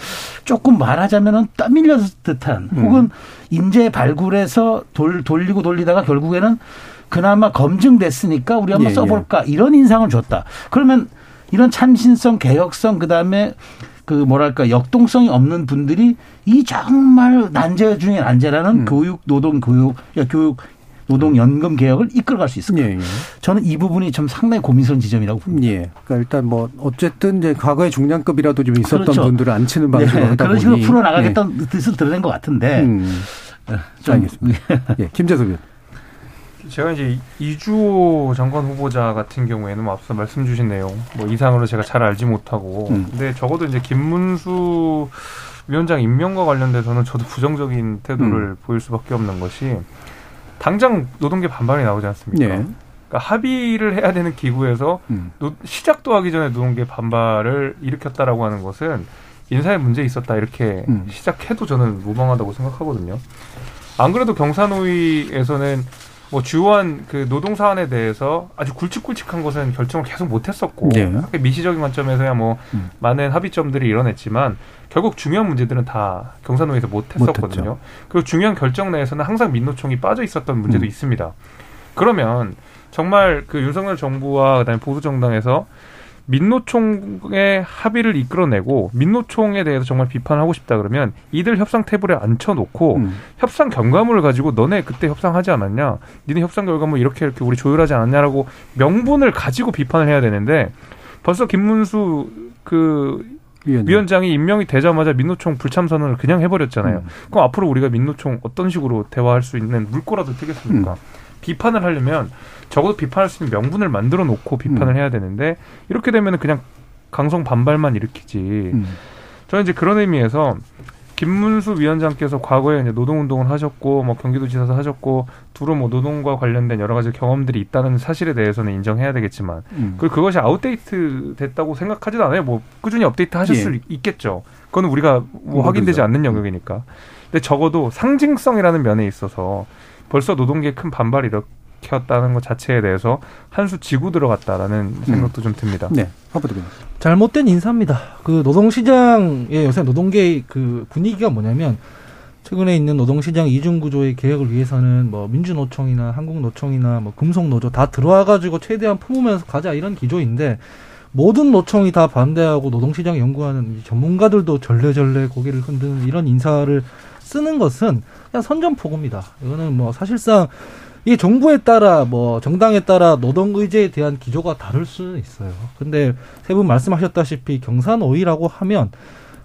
조금 말하자면은 떠밀려 듯한 혹은 인재 발굴해서 돌, 돌리고 돌리다가 결국에는 그나마 검증됐으니까 우리 한번 예, 써볼까 이런 인상을 줬다. 그러면 이런 참신성, 개혁성 그 다음에 그 뭐랄까 역동성이 없는 분들이 이 정말 난제 중에 난제라는 교육 노동 교육 야, 교육 노동 연금 개혁을 이끌어갈 수 있을까? 예, 예. 저는 이 부분이 좀 상당히 고민스러운 지점이라고 봅니다. 예. 그러니까 일단 뭐 어쨌든 이제 과거에 중량급이라도 좀 있었던 그렇죠. 분들을 안 치는 방식으로 네, 하다 그런 식으로 보니. 풀어 나가겠다는 뜻을 드러낸 것 예. 같은데 음. 좀 알겠습니다. 예. 김재섭 의원. 제가 이제 이주호 장관 후보자 같은 경우에는 뭐 앞서 말씀 주신 내용 뭐 이상으로 제가 잘 알지 못하고 음. 근데 적어도 이제 김문수 위원장 임명과 관련돼서는 저도 부정적인 태도를 음. 보일 수밖에 없는 것이 당장 노동계 반발이 나오지 않습니까? 예. 그러니까 합의를 해야 되는 기구에서 음. 노- 시작도 하기 전에 노동계 반발을 일으켰다라고 하는 것은 인사에 문제 있었다 이렇게 음. 시작해도 저는 무방하다고 생각하거든요. 안 그래도 경산호위에서는 뭐 주요한 그 노동 사안에 대해서 아주 굵직굵직한 것은 결정을 계속 못했었고 네. 미시적인 관점에서야 뭐 음. 많은 합의점들이 일어났지만 결국 중요한 문제들은 다 경사노에서 못했었거든요. 못했죠. 그리고 중요한 결정 내에서는 항상 민노총이 빠져 있었던 문제도 음. 있습니다. 그러면 정말 그 윤석열 정부와 그다음에 보수 정당에서 민노총의 합의를 이끌어내고 민노총에 대해서 정말 비판하고 싶다 그러면 이들 협상 테이블에 앉혀놓고 음. 협상 결과물을 가지고 너네 그때 협상하지 않았냐? 니네 협상 결과물 이렇게 이렇게 우리 조율하지 않았냐라고 명분을 가지고 비판을 해야 되는데 벌써 김문수 그 위원장. 위원장 이 임명이 되자마자 민노총 불참 선언을 그냥 해버렸잖아요. 음. 그럼 앞으로 우리가 민노총 어떤 식으로 대화할 수 있는 물꼬라도 트겠습니까? 음. 비판을 하려면 적어도 비판할 수 있는 명분을 만들어 놓고 비판을 음. 해야 되는데 이렇게 되면 그냥 강성 반발만 일으키지. 음. 저는 이제 그런 의미에서 김문수 위원장께서 과거에 이제 노동운동을 하셨고 뭐 경기도지사도 하셨고 두루 뭐 노동과 관련된 여러 가지 경험들이 있다는 사실에 대해서는 인정해야 되겠지만 음. 그리고 그것이 outdate 됐다고 생각하지도 않아요. 뭐 꾸준히 업데이트 하실 예. 수 있겠죠. 그거는 우리가 뭐. 확인되지 않는 영역이니까. 근데 적어도 상징성이라는 면에 있어서 벌써 노동계에 큰 반발이 일으켰다는 것 자체에 대해서 한 수 지고 들어갔다라는 생각도 좀 듭니다. 네. 화보드님. 잘못된 인사입니다. 그 노동시장의 요새 노동계의 그 분위기가 뭐냐면 최근에 있는 노동시장 이중 구조의 개혁을 위해서는 뭐 민주노총이나 한국노총이나 뭐 금속노조 다 들어와가지고 최대한 품으면서 가자 이런 기조인데 모든 노총이 다 반대하고 노동시장 연구하는 이 전문가들도 절레절레 고개를 흔드는 이런 인사를 쓰는 것은 그냥 선전포고입니다. 이거는 뭐 사실상 이게 정부에 따라 뭐 정당에 따라 노동 의제에 대한 기조가 다를 수는 있어요. 근데 세 분 말씀하셨다시피 경산 오이라고 하면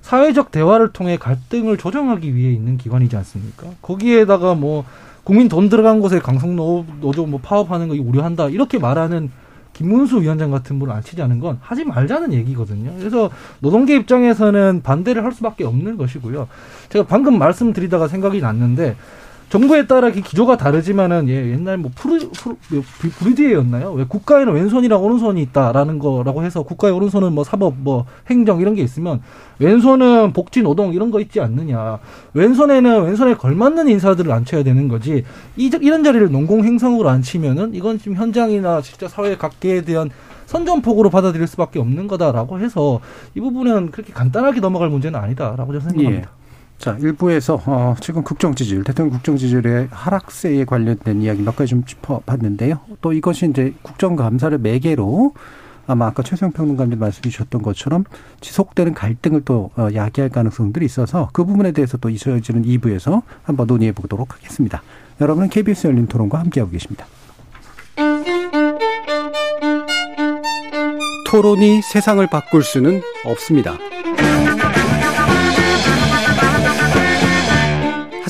사회적 대화를 통해 갈등을 조정하기 위해 있는 기관이지 않습니까? 거기에다가 뭐 국민 돈 들어간 곳에 강성 노- 노조 뭐 파업하는 거 우려한다 이렇게 말하는 김문수 위원장 같은 분을 앉힌다는 건 하지 말자는 얘기거든요. 그래서 노동계 입장에서는 반대를 할 수밖에 없는 것이고요. 제가 방금 말씀드리다가 생각이 났는데 정부에 따라 그 기조가 다르지만은 예, 옛날 뭐 프루, 프루 비- 부르디외였나요? 왜 국가에는 왼손이랑 오른손이 있다라는 거라고 해서 국가의 오른손은 뭐 사법 뭐 행정 이런 게 있으면 왼손은 복지 노동 이런 거 있지 않느냐. 왼손에는 왼손에 걸맞는 인사들을 앉혀야 되는 거지. 이, 이런 자리를 농공 행성으로 앉히면은 이건 지금 현장이나 진짜 사회 각계에 대한 선전폭으로 받아들일 수밖에 없는 거다라고 해서 이 부분은 그렇게 간단하게 넘어갈 문제는 아니다라고 저는 생각합니다. 자, 일부에서 어, 지금 국정 지지율, 대통령 국정 지지율의 하락세에 관련된 이야기 몇 가지 좀 짚어봤는데요. 또 이것이 이제 국정감사를 매개로 아마 아까 최수영 평론가님 말씀해 주셨던 것처럼 지속되는 갈등을 또 어, 야기할 가능성들이 있어서 그 부분에 대해서 또 이어지는 2부에서 한번 논의해 보도록 하겠습니다. 여러분은 KBS 열린 토론과 함께하고 계십니다. 토론이 세상을 바꿀 수는 없습니다.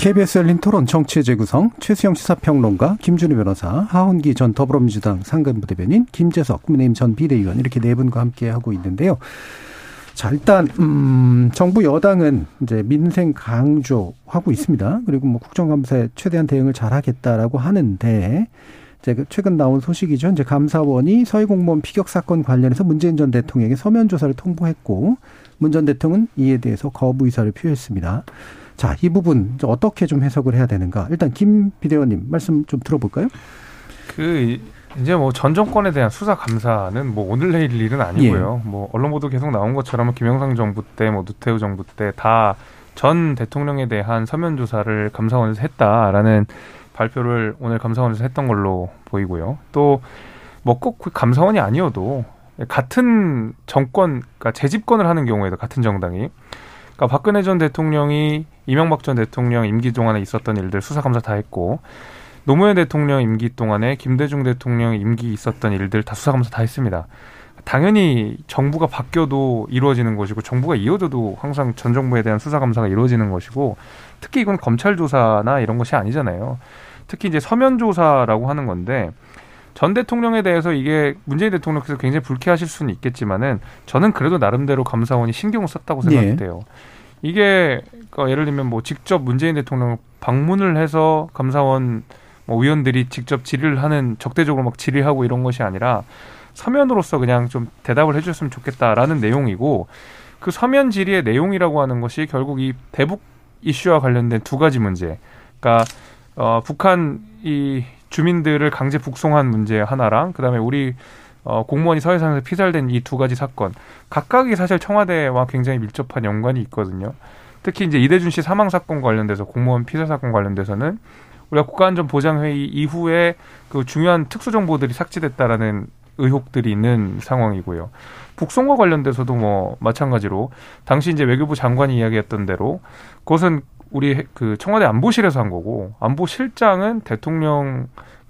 KBS 열린 토론 정치의 재구성 최수영 시사평론가 김준우 변호사 하원기 전 더불어민주당 상근부 대변인 김재석 국민의힘 전 비대위원 이렇게 네 분과 함께 하고 있는데요. 자 일단 음 정부 여당은 이제 민생 강조하고 있습니다. 그리고 뭐 국정감사에 최대한 대응을 잘하겠다라고 하는데 이제 그 최근 나온 소식이죠. 이제 감사원이 서해 공무원 피격 사건 관련해서 문재인 전 대통령에게 서면 조사를 통보했고 문 전 대통령은 이에 대해서 거부 의사를 표했습니다. 자, 이 부분 어떻게 좀 해석을 해야 되는가? 일단 김 비대위원님 말씀 좀 들어볼까요? 그 이제 뭐 전 정권에 대한 수사 감사는 뭐 오늘 내일 일은 아니고요. 뭐 언론 보도 계속 나온 것처럼 김영삼 정부 때, 뭐 노태우 정부 때 다 전 대통령에 대한 서면 조사를 감사원에서 했다라는 발표를 오늘 감사원에서 했던 걸로 보이고요. 또 뭐 꼭 감사원이 아니어도 같은 정권, 그러니까 재집권을 하는 경우에도 같은 정당이 그러니까 박근혜 전 대통령이 이명박 전 대통령 임기 동안에 있었던 일들 수사 감사 다 했고 노무현 대통령 임기 동안에 김대중 대통령 임기 있었던 일들 다 수사 감사 다 했습니다. 당연히 정부가 바뀌어도 이루어지는 것이고 정부가 이어져도 항상 전 정부에 대한 수사 감사가 이루어지는 것이고 특히 이건 검찰 조사나 이런 것이 아니잖아요. 특히 이제 서면 조사라고 하는 건데 전 대통령에 대해서 이게 문재인 대통령께서 굉장히 불쾌하실 수는 있겠지만은 저는 그래도 나름대로 감사원이 신경을 썼다고 생각돼요. 이게 그 예를 들면 뭐 직접 문재인 대통령 방문을 해서 감사원 뭐 의원들이 직접 질의를 하는 적대적으로 막 질의하고 이런 것이 아니라 서면으로서 그냥 좀 대답을 해줬으면 좋겠다라는 내용이고 그 서면 질의의 내용이라고 하는 것이 결국 이 대북 이슈와 관련된 두 가지 문제. 그러니까 어 북한 이 주민들을 강제 북송한 문제 하나랑 그다음에 우리 어 공무원이 서해상에서 피살된 이 두 가지 사건 각각이 사실 청와대와 굉장히 밀접한 연관이 있거든요. 특히 이제 이대준 씨 사망 사건 관련돼서 공무원 피살 사건 관련돼서는 우리가 국가안전보장회의 이후에 그 중요한 특수 정보들이 삭제됐다라는 의혹들이 있는 상황이고요. 북송과 관련돼서도 뭐 마찬가지로 당시 이제 외교부 장관이 이야기했던 대로 그것은 우리 그 청와대 안보실에서 한 거고 안보실장은 대통령이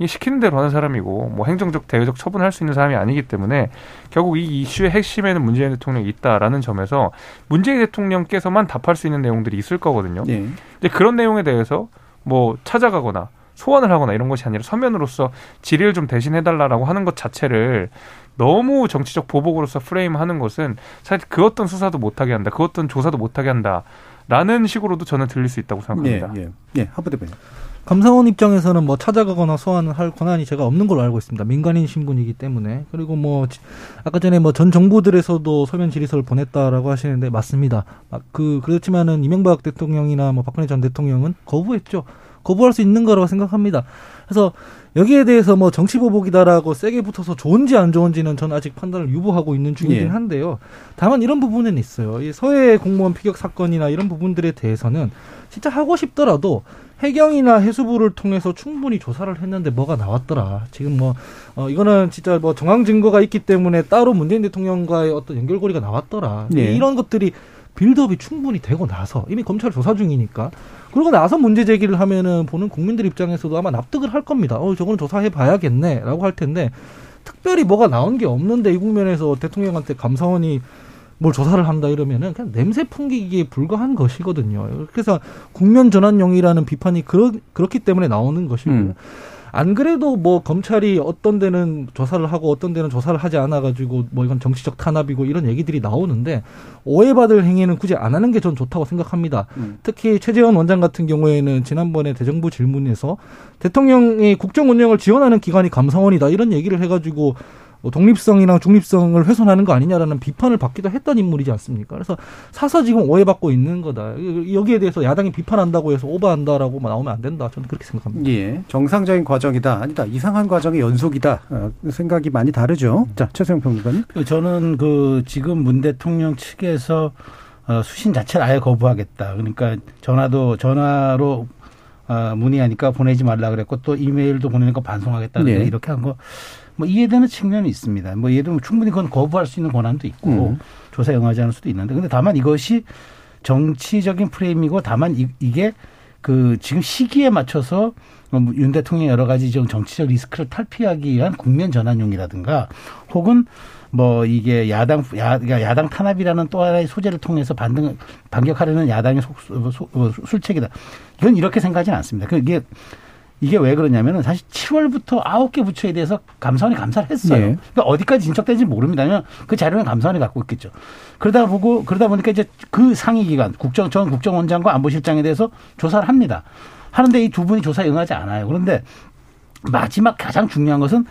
시키는 대로 하는 사람이고 뭐 행정적 대외적 처분할 수 있는 사람이 아니기 때문에 결국 이 이슈의 핵심에는 문재인 대통령이 있다라는 점에서 문재인 대통령께서만 답할 수 있는 내용들이 있을 거거든요. 네. 이제 그런 내용에 대해서 뭐 찾아가거나 소환을 하거나 이런 것이 아니라 서면으로서 질의를 좀 대신해달라라고 하는 것 자체를 너무 정치적 보복으로서 프레임하는 것은 사실 그 어떤 수사도 못하게 한다, 그 어떤 조사도 못하게 한다 라는 식으로도 저는 들릴 수 있다고 생각합니다. 예, 예. 예, 하부 대표님. 감사원 입장에서는 뭐 찾아가거나 소환을 할 권한이 제가 없는 걸로 알고 있습니다. 민간인 신분이기 때문에. 그리고 뭐 지- 아까 전에 뭐 전 정부들에서도 서면 질의서를 보냈다라고 하시는데 맞습니다. 아, 그 그렇지만은 이명박 대통령이나 뭐 박근혜 전 대통령은 거부했죠. 거부할 수 있는 거라고 생각합니다. 그래서 여기에 대해서 뭐 정치 보복이다라고 세게 붙어서 좋은지 안 좋은지는 저는 아직 판단을 유보하고 있는 중이긴 예. 한데요. 다만 이런 부분은 있어요. 이 서해 공무원 피격 사건이나 이런 부분들에 대해서는 진짜 하고 싶더라도 해경이나 해수부를 통해서 충분히 조사를 했는데 뭐가 나왔더라. 지금 뭐 어, 이거는 진짜 뭐 정황 증거가 있기 때문에 따로 문재인 대통령과의 어떤 연결고리가 나왔더라. 네. 이런 것들이 빌드업이 충분히 되고 나서 이미 검찰 조사 중이니까 그러고 나서 문제 제기를 하면은 보는 국민들 입장에서도 아마 납득을 할 겁니다. 어, 저거는 조사해 봐야겠네라고 할 텐데 특별히 뭐가 나온 게 없는데 이 국면에서 대통령한테 감사원이 뭘 조사를 한다 이러면은 그냥 냄새 풍기기에 불과한 것이거든요. 그래서 국면 전환용이라는 비판이 그렇, 그렇기 때문에 나오는 것이고 음. 안 그래도 뭐 검찰이 어떤 데는 조사를 하고 어떤 데는 조사를 하지 않아 가지고 뭐 이건 정치적 탄압이고 이런 얘기들이 나오는데 오해받을 행위는 굳이 안 하는 게 전 좋다고 생각합니다. 음. 특히 최재원 원장 같은 경우에는 지난번에 대정부 질문에서 대통령이 국정 운영을 지원하는 기관이 감사원이다 이런 얘기를 해가지고 뭐 독립성이랑 중립성을 훼손하는 거 아니냐라는 비판을 받기도 했던 인물이지 않습니까? 그래서 사서 지금 오해받고 있는 거다. 여기에 대해서 야당이 비판한다고 해서 오버한다라고 나오면 안 된다. 저는 그렇게 생각합니다. 예, 정상적인 과정이다. 아니다. 이상한 과정의 연속이다. 어, 생각이 많이 다르죠. 자, 최소영 평론가님. 저는 그 지금 문 대통령 측에서 어, 수신 자체를 아예 거부하겠다. 그러니까 전화도 전화로 어, 문의하니까 보내지 말라 그랬고 또 이메일도 보내니까 반송하겠다. 네. 이렇게 한 거 뭐 이해되는 측면이 있습니다. 뭐 예를 들면 충분히 그건 거부할 수 있는 권한도 있고 음. 조사에 응하지 않을 수도 있는데 근데 다만 이것이 정치적인 프레임이고 다만 이, 이게 그 지금 시기에 맞춰서 어, 윤 대통령이 여러 가지 좀 정치적 리스크를 탈피하기 위한 국면 전환용이라든가 혹은 뭐 이게 야당 야, 그러니까 야당 탄압이라는 또 하나의 소재를 통해서 반등 반격하려는 야당의 속, 소- 어, 술책이다. 이건 이렇게 생각하지는 않습니다. 그게 이게 왜 그러냐면은 사실 7월부터 아홉 개 부처에 대해서 감사원이 감사를 했어요. 네. 그러니까 어디까지 진척된지 모릅니다. 왜냐면 그 자료는 감사원이 갖고 있겠죠. 그러다 보고 그러다 보니까 이제 그 상위 기관 국정 전 국정원장과 안보실장에 대해서 조사를 합니다. 하는데 이 두 분이 조사에 응하지 않아요. 그런데 마지막 가장 중요한 것은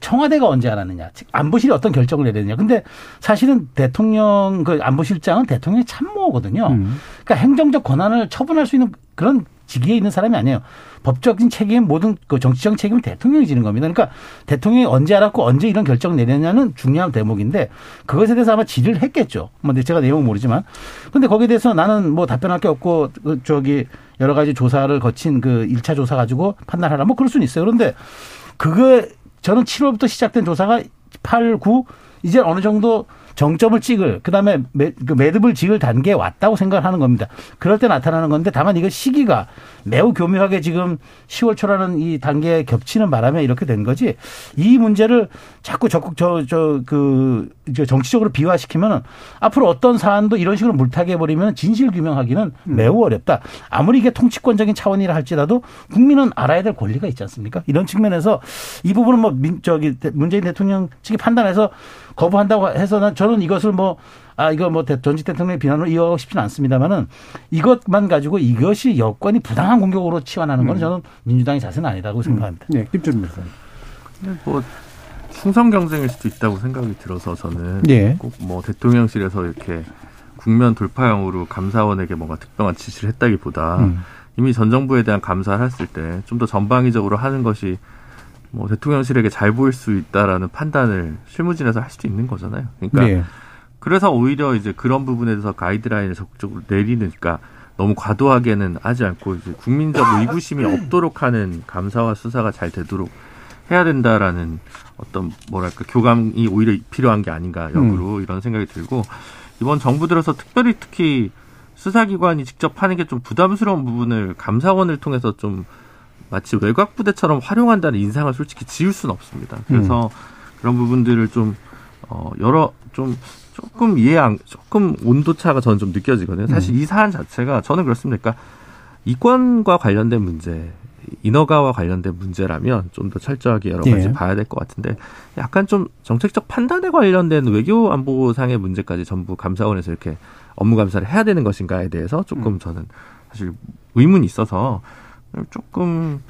청와대가 언제 알았느냐. 즉 안보실이 어떤 결정을 내야 되느냐. 근데 사실은 대통령 그 안보실장은 대통령의 참모거든요. 음. 그러니까 행정적 권한을 처분할 수 있는 그런 직위에 있는 사람이 아니에요. 법적인 책임, 모든 그 정치적인 책임은 대통령이 지는 겁니다. 그러니까 대통령이 언제 알았고 언제 이런 결정을 내렸냐는 중요한 대목인데 그것에 대해서 아마 질의를 했겠죠. 뭐 제가 내용은 모르지만. 근데 거기에 대해서 나는 뭐 답변할 게 없고 그 저기 여러 가지 조사를 거친 그 1차 조사 가지고 판단하라. 뭐 그럴 수는 있어요. 그런데 그거 저는 7월부터 시작된 조사가 8, 9 이제 어느 정도 정점을 찍을 그다음에 매, 그 매듭을 지을 단계에 왔다고 생각을 하는 겁니다. 그럴 때 나타나는 건데 다만 이거 시기가 매우 교묘하게 지금 10월 초라는 이 단계에 겹치는 바람에 이렇게 된 거지. 이 문제를 자꾸 적극 저 저 그 정치적으로 비화시키면은 앞으로 어떤 사안도 이런 식으로 물타게 해버리면 진실 규명하기는 매우 어렵다. 아무리 이게 통치권적인 차원이라 할지라도 국민은 알아야 될 권리가 있지 않습니까? 이런 측면에서 이 부분은 뭐 민, 저기 문재인 대통령 측이 판단해서 거부한다고 해서 난 저는 이것을 뭐 아, 이거 뭐 대- 전직 대통령의 비난으로 이어가고 싶지는 않습니다만은 이것만 가지고 이것이 여권이 부당한 공격으로 치환하는 건 저는 민주당의 자세는 아니다고 생각합니다. 네, 김준일 변호사님. 뭐 충성 경쟁일 수도 있다고 생각이 들어서 저는 예. 꼭뭐 대통령실에서 이렇게 국면 돌파형으로 감사원에게 뭔가 특별한 지시를 했다기보다 음. 이미 전 정부에 대한 감사를 했을 때 좀 더 전방위적으로 하는 것이 뭐 대통령실에게 잘 보일 수 있다라는 판단을 실무진에서 할 수도 있는 거잖아요. 그러니까 예. 그래서 오히려 이제 그런 부분에 대해서 가이드라인을 적극적으로 내리니까 너무 과도하게는 하지 않고 이제 국민적 의구심이 없도록 하는 감사와 수사가 잘 되도록 해야 된다라는 어떤 뭐랄까 교감이 오히려 필요한 게 아닌가 역으로 이런 생각이 들고 이번 정부 들어서 특별히 특히 수사기관이 직접 하는 게 좀 부담스러운 부분을 감사원을 통해서 좀 마치 외곽 부대처럼 활용한다는 인상을 솔직히 지울 수는 없습니다. 그래서 그런 부분들을 좀 어, 여러 좀 조금 이해 안 조금 온도 차가 저는 좀 느껴지거든요. 사실 이 사안 자체가 저는 그렇습니다. 그러니까 이권과 관련된 문제, 인허가와 관련된 문제라면 좀 더 철저하게 여러 가지 예. 봐야 될 것 같은데 약간 좀 정책적 판단에 관련된 외교 안보상의 문제까지 전부 감사원에서 이렇게 업무 감사를 해야 되는 것인가에 대해서 조금 저는 사실 의문이 있어서 조금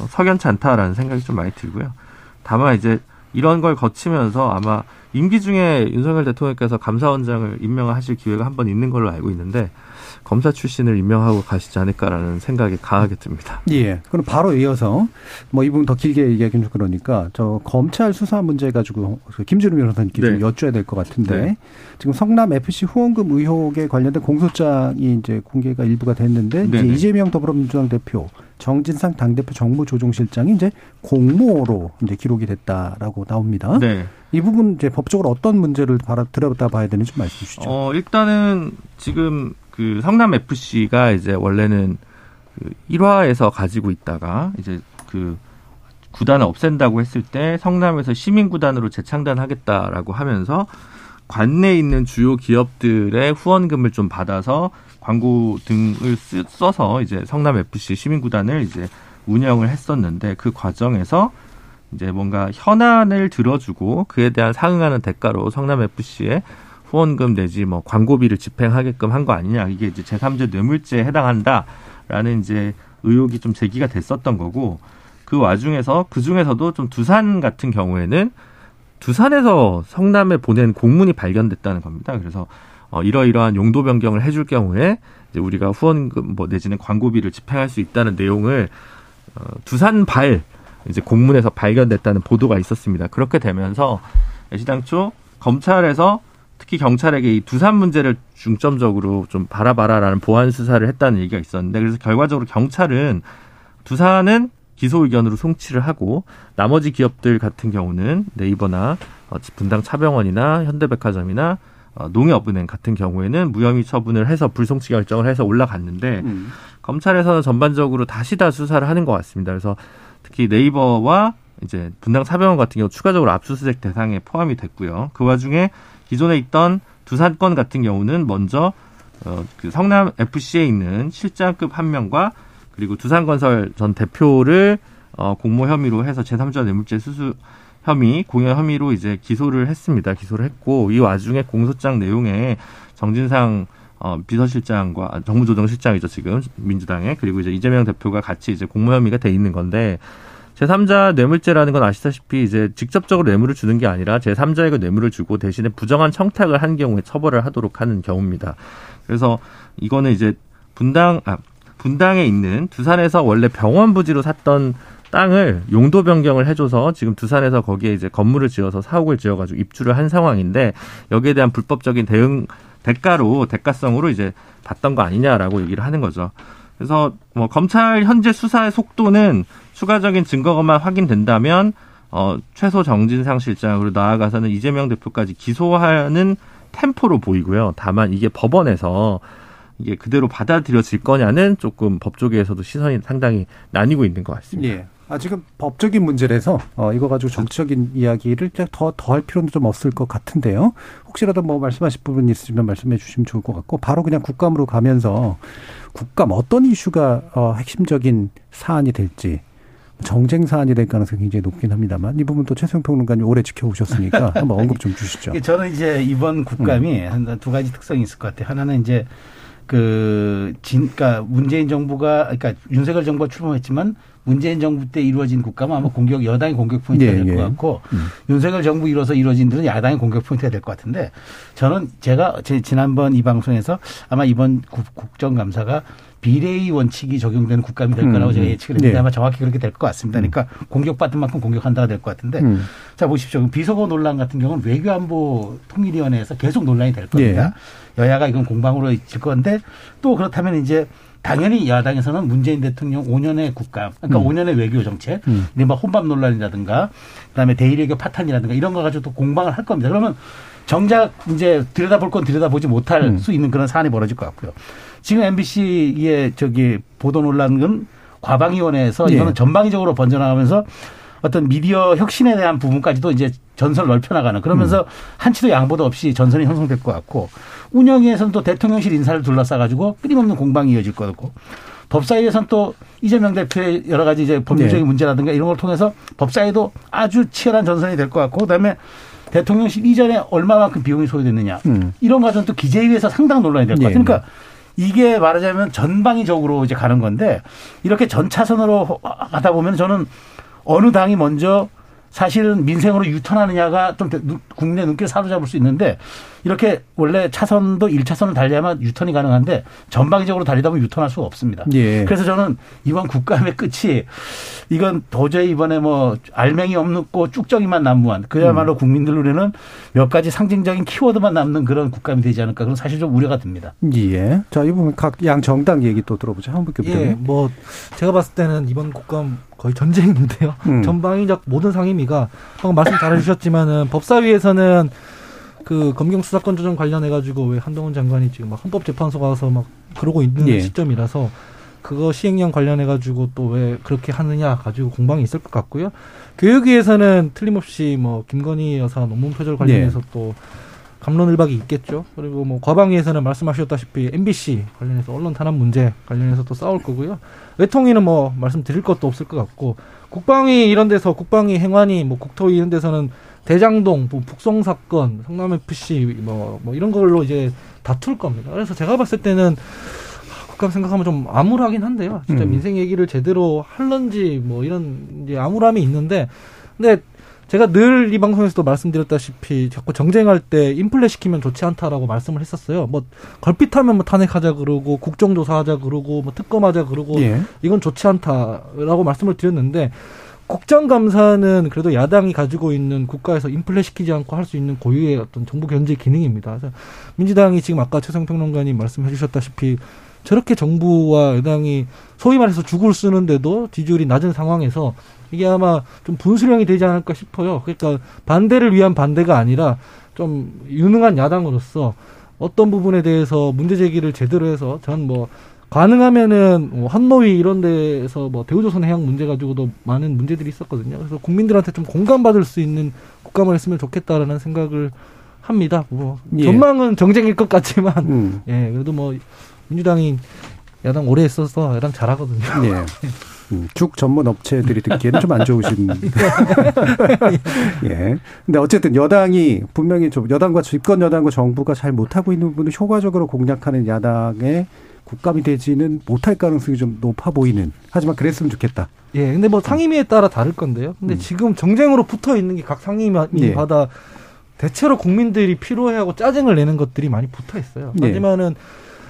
어, 석연치 않다라는 생각이 좀 많이 들고요. 다만 이제 이런 걸 거치면서 아마 임기 중에 윤석열 대통령께서 감사원장을 임명하실 기회가 한 번 있는 걸로 알고 있는데 검사 출신을 임명하고 가시지 않을까라는 생각이 강하게 듭니다. 예. 그럼 바로 이어서 뭐 이 부분 더 길게 얘기하기는 좀 그러니까 저 검찰 수사 문제 가지고 그 김준우 변호사님께 좀 네. 여쭤야 될 것 같은데 네. 지금 성남 FC 후원금 의혹에 관련된 공소장이 이제 공개가 일부가 됐는데 이제 네네. 이재명 더불어민주당 대표 정진상 당대표 정무조정실장이 이제 공모로 이제 기록이 됐다라고 나옵니다. 네. 이 부분 이제 법적으로 어떤 문제를 바라 들여다 봐야 되는지 좀 말씀해 주시죠. 어, 일단은 지금 그 성남 FC가 이제 원래는 그 1화에서 가지고 있다가 이제 그 구단을 없앤다고 했을 때 성남에서 시민 구단으로 재창단하겠다라고 하면서 관내에 있는 주요 기업들의 후원금을 좀 받아서 광고 등을 쓰, 써서 이제 성남 FC 시민 구단을 이제 운영을 했었는데 그 과정에서 이제 뭔가 현안을 들어주고 그에 대한 상응하는 대가로 성남 FC에 후원금 내지 뭐 광고비를 집행하게끔 한 거 아니냐 이게 이제 제3제 뇌물죄에 해당한다라는 이제 의혹이 좀 제기가 됐었던 거고 그 와중에서 그 중에서도 좀 두산 같은 경우에는 두산에서 성남에 보낸 공문이 발견됐다는 겁니다. 그래서 어 이러이러한 용도 변경을 해줄 경우에 이제 우리가 후원금 뭐 내지는 광고비를 집행할 수 있다는 내용을 어 두산 발 이제 공문에서 발견됐다는 보도가 있었습니다. 그렇게 되면서 애시당초 검찰에서 특히 경찰에게 이 두산 문제를 중점적으로 좀 바라봐라라는 보안 수사를 했다는 얘기가 있었는데 그래서 결과적으로 경찰은 두산은 기소 의견으로 송치를 하고 나머지 기업들 같은 경우는 네이버나 어, 분당 차병원이나 현대백화점이나 어, 농협은행 같은 경우에는 무혐의 처분을 해서 불송치 결정을 해서 올라갔는데 음. 검찰에서는 전반적으로 다시 다 수사를 하는 것 같습니다. 그래서 특히 네이버와 이제 분당 사병원 같은 경우 추가적으로 압수수색 대상에 포함이 됐고요. 그 와중에 기존에 있던 두산 건 같은 경우는 먼저 어, 그 성남 FC에 있는 실장급 한 명과 그리고 두산건설 전 대표를 어, 공모 혐의로 해서 제3자 뇌물죄 수수 혐의, 공여 혐의로 이제 기소를 했습니다. 기소를 했고 이 와중에 공소장 내용에 정진상 어, 비서실장과 아, 정무조정실장이죠 지금 민주당에 그리고 이제 이재명 대표가 같이 이제 공모 혐의가 돼 있는 건데 제3자 뇌물죄라는 건 아시다시피 이제 직접적으로 뇌물을 주는 게 아니라 제3자에게 뇌물을 주고 대신에 부정한 청탁을 한 경우에 처벌을 하도록 하는 경우입니다. 그래서 이거는 이제 분당 아 분당에 있는 두산에서 원래 병원 부지로 샀던 땅을 용도 변경을 해줘서 지금 두산에서 거기에 이제 건물을 지어서 사옥을 지어가지고 입주를 한 상황인데 여기에 대한 불법적인 대응 대가로 대가성으로 이제 받던 거 아니냐라고 얘기를 하는 거죠. 그래서 뭐 검찰 현재 수사의 속도는 추가적인 증거가만 확인된다면 어, 최소 정진상 실장 그리고 나아가서는 이재명 대표까지 기소하는 템포로 보이고요. 다만 이게 법원에서 이게 그대로 받아들여질 거냐는 조금 법조계에서도 시선이 상당히 나뉘고 있는 것 같습니다. 예. 아직은 법적인 문제라서 어, 이거 가지고 정치적인 이야기를 더 더 할 필요는 좀 없을 것 같은데요. 혹시라도 뭐 말씀하실 부분 있으시면 말씀해 주시면 좋을 것 같고 바로 그냥 국감으로 가면서 국감 어떤 이슈가 어, 핵심적인 사안이 될지 정쟁 사안이 될 가능성이 굉장히 높긴 합니다만 이 부분 또 최수영 평론가님 오래 지켜오셨으니까 [LAUGHS] 한번 언급 좀 주시죠. 저는 이제 이번 국감이 한두 가지 특성이 있을 것 같아요. 하나는 이제 그, 진, 그니까 문재인 정부가, 그러니까 윤석열 정부가 출범했지만 문재인 정부 때 이루어진 국감은 아마 공격, 여당의 공격 포인트가 예, 될 것 예. 같고 윤석열 정부 이뤄서 이루어진 데는 야당의 공격 포인트가 될 것 같은데 저는 제가 제 지난번 이 방송에서 아마 이번 국, 국정감사가 비례의 원칙이 적용되는 국감이 될 거라고 음, 제가 음. 예측을 했는데 네. 아마 정확히 그렇게 될 것 같습니다. 그러니까 공격받은 만큼 공격한다가 될 것 같은데 음. 자 보십시오. 비서고 논란 같은 경우는 외교안보 통일위원회에서 계속 논란이 될 겁니다. 예. 여야가 이건 공방으로 질 건데 또 그렇다면 이제 당연히 야당에서는 문재인 대통령 5년의 국감, 그러니까 음. 5년의 외교 정책, 음. 이른바 혼밥 논란이라든가, 그다음에 대일외교 파탄이라든가 이런 거 가지고 또 공방을 할 겁니다. 그러면 정작 이제 들여다볼 건 들여다보지 못할 음. 수 있는 그런 사안이 벌어질 것 같고요. 지금 MBC의 저기 보도 논란은 과방위원회에서 예. 이거는 전방위적으로 번져나가면서 어떤 미디어 혁신에 대한 부분까지도 이제 전선을 넓혀나가는 그러면서 한치도 양보도 없이 전선이 형성될 것 같고 운영위에서는 또 대통령실 인사를 둘러싸가지고 끊임없는 공방이 이어질 거고 법사위에서는 또 이재명 대표의 여러 가지 이제 법률적인 네. 문제라든가 이런 걸 통해서 법사위도 아주 치열한 전선이 될 것 같고 그다음에 대통령실 이전에 얼마만큼 비용이 소요됐느냐 음. 이런 과정 또 기재위에서 상당 논란이 될것 예, 같아요. 그러니까 이게 말하자면 전방위적으로 이제 가는 건데 이렇게 전 차선으로 가다 보면 저는 어느 당이 먼저 사실은 민생으로 유턴하느냐가 좀 눈- 국민의 눈길을 사로잡을 수 있는데 이렇게 원래 차선도 1차선을 달리면 유턴이 가능한데 전방위적으로 달리다 보면 유턴할 수가 없습니다. 예. 그래서 저는 이번 국감의 끝이 이건 도저히 이번에 뭐 알맹이 없고 쭉정이만 난무한 그야말로 음. 국민들 눈에는 몇 가지 상징적인 키워드만 남는 그런 국감이 되지 않을까 그런 사실 좀 우려가 듭니다. 예. 자, 이 부분 각 양 정당 얘기 또 들어보죠. 한번 예, 부터. 뭐 제가 봤을 때는 이번 국감 거의 전쟁인데요. 음. 전방위적 모든 상임위가 방금 말씀 잘 해주셨지만은 법사위에서는 그 검경 수사권 조정 관련해 가지고 왜 한동훈 장관이 지금 막 헌법재판소 가서 막 그러고 있는 예. 시점이라서 그거 시행령 관련해 가지고 또 왜 그렇게 하느냐 가지고 공방이 있을 것 같고요. 교육위에서는 틀림없이 뭐 김건희 여사 논문 표절 관련해서 또 감론을박이 있겠죠. 그리고 뭐 과방위에서는 말씀하셨다시피 MBC 관련해서 언론 탄압 문제 관련해서 또 싸울 거고요. 외통위는 뭐 말씀드릴 것도 없을 것 같고 국방위 이런 데서 국방위 행안위 뭐 국토위 이런 데서는 대장동 뭐 북송 사건 성남 FC 뭐, 뭐 이런 걸로 이제 다툴 겁니다. 그래서 제가 봤을 때는 아, 국감 생각하면 좀 암울하긴 한데요. 진짜 음. 민생 얘기를 제대로 할런지 뭐 이런 이제 암울함이 있는데 근데 제가 늘 이 방송에서도 말씀드렸다시피 자꾸 정쟁할 때 인플레 시키면 좋지 않다라고 말씀을 했었어요. 뭐 걸핏하면 뭐 탄핵하자 그러고 국정조사하자 그러고 뭐 특검하자 그러고 예. 이건 좋지 않다라고 말씀을 드렸는데 국정감사는 그래도 야당이 가지고 있는 국가에서 인플레 시키지 않고 할 수 있는 고유의 어떤 정부 견제 기능입니다. 그래서 민주당이 지금 아까 최성 평론가님 말씀해 주셨다시피 저렇게 정부와 여당이 소위 말해서 죽을 쓰는데도 지지율이 낮은 상황에서 이게 아마 좀 분수령이 되지 않을까 싶어요. 그러니까 반대를 위한 반대가 아니라 좀 유능한 야당으로서 어떤 부분에 대해서 문제 제기를 제대로 해서 전 뭐 가능하면은 뭐 한노위 이런 데에서 뭐 대우조선 해양 문제 가지고도 많은 문제들이 있었거든요. 그래서 국민들한테 좀 공감받을 수 있는 국감을 했으면 좋겠다라는 생각을 합니다. 뭐 예. 전망은 정쟁일 것 같지만 음. [LAUGHS] 예 그래도 뭐 민주당이 야당 오래 했어서 야당 잘하거든요. [LAUGHS] 예. 음, 죽 전문 업체들이 듣기에는 좀 안 좋으신. [LAUGHS] 예. 근데 어쨌든 여당이 분명히 좀 여당과 집권 여당과 정부가 잘 못하고 있는 부분을 효과적으로 공략하는 야당의 국감이 되지는 못할 가능성이 좀 높아 보이는. 하지만 그랬으면 좋겠다. 예, 근데 뭐 상임위에 따라 다를 건데요. 근데 음. 지금 정쟁으로 붙어 있는 게 각 상임위마다 예. 대체로 국민들이 필요해하고 짜증을 내는 것들이 많이 붙어 있어요. 예. 하지만은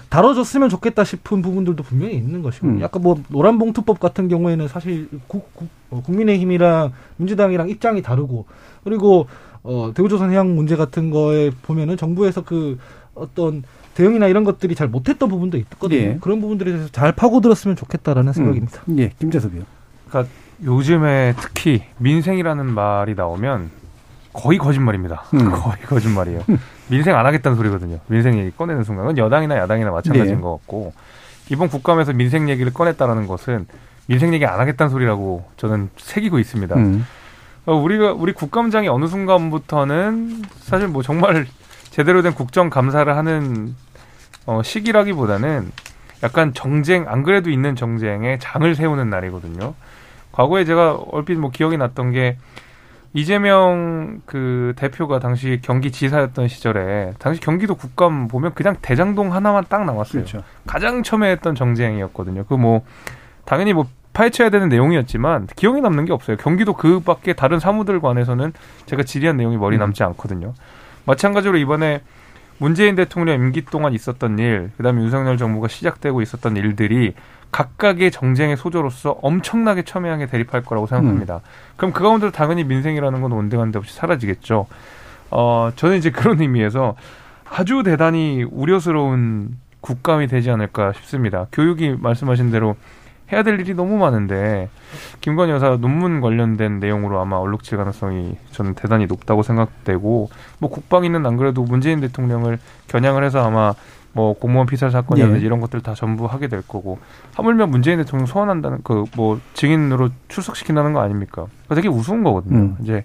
다뤄줬으면 좋겠다 싶은 부분들도 분명히 있는 것이고, 음. 약간 뭐 노란봉투법 같은 경우에는 사실 국, 국, 어, 국민의힘이랑 민주당이랑 입장이 다르고, 그리고 어, 대우조선 해양 문제 같은 거에 보면은 정부에서 그 어떤 대응이나 이런 것들이 잘 못했던 부분도 있거든요. 예. 그런 부분들에 대해서 잘 파고들었으면 좋겠다라는 생각입니다. 음. 예. 김재섭이요. 그러니까 요즘에 특히 민생이라는 말이 나오면 거의 거짓말입니다. 음. [LAUGHS] 거의 거짓말이에요. 민생 안 하겠다는 소리거든요. 민생 얘기 꺼내는 순간은 여당이나 야당이나 마찬가지인 네. 것 같고 이번 국감에서 민생 얘기를 꺼냈다라는 것은 민생 얘기 안 하겠다는 소리라고 저는 새기고 있습니다. 음. 어, 우리가 우리 국감장이 어느 순간부터는 사실 뭐 정말 제대로 된 국정 감사를 하는 어, 시기라기보다는 약간 정쟁 안 그래도 있는 정쟁에 장을 세우는 날이거든요. 과거에 제가 얼핏 뭐 기억이 났던 게 이재명 그 대표가 당시 경기지사였던 시절에 당시 경기도 국감 보면 그냥 대장동 하나만 딱 나왔어요. 그렇죠. 가장 처음에 했던 정쟁이었거든요. 그 뭐 당연히 뭐 파헤쳐야 되는 내용이었지만 기억에 남는 게 없어요. 경기도 그 밖에 다른 사무들 관해서는 제가 질의한 내용이 머리 음. 남지 않거든요. 마찬가지로 이번에 문재인 대통령 임기 동안 있었던 일, 그다음에 윤석열 정부가 시작되고 있었던 일들이 각각의 정쟁의 소조로서 엄청나게 첨예하게 대립할 거라고 생각합니다. 음. 그럼 그 가운데도 당연히 민생이라는 건 온데간데 없이 사라지겠죠. 어, 저는 이제 그런 의미에서 아주 대단히 우려스러운 국감이 되지 않을까 싶습니다. 교육이 말씀하신 대로 해야 될 일이 너무 많은데 김건희 여사 논문 관련된 내용으로 아마 얼룩질 가능성이 저는 대단히 높다고 생각되고 뭐 국방위는 안 그래도 문재인 대통령을 겨냥을 해서 아마 뭐 공무원 피살 사건이라든지 예. 이런 것들 다 전부 하게 될 거고 하물며 문재인 대통령 소환한다는 그 뭐 증인으로 출석시킨다는 거 아닙니까? 그거 되게 우스운 거거든요. 음. 이제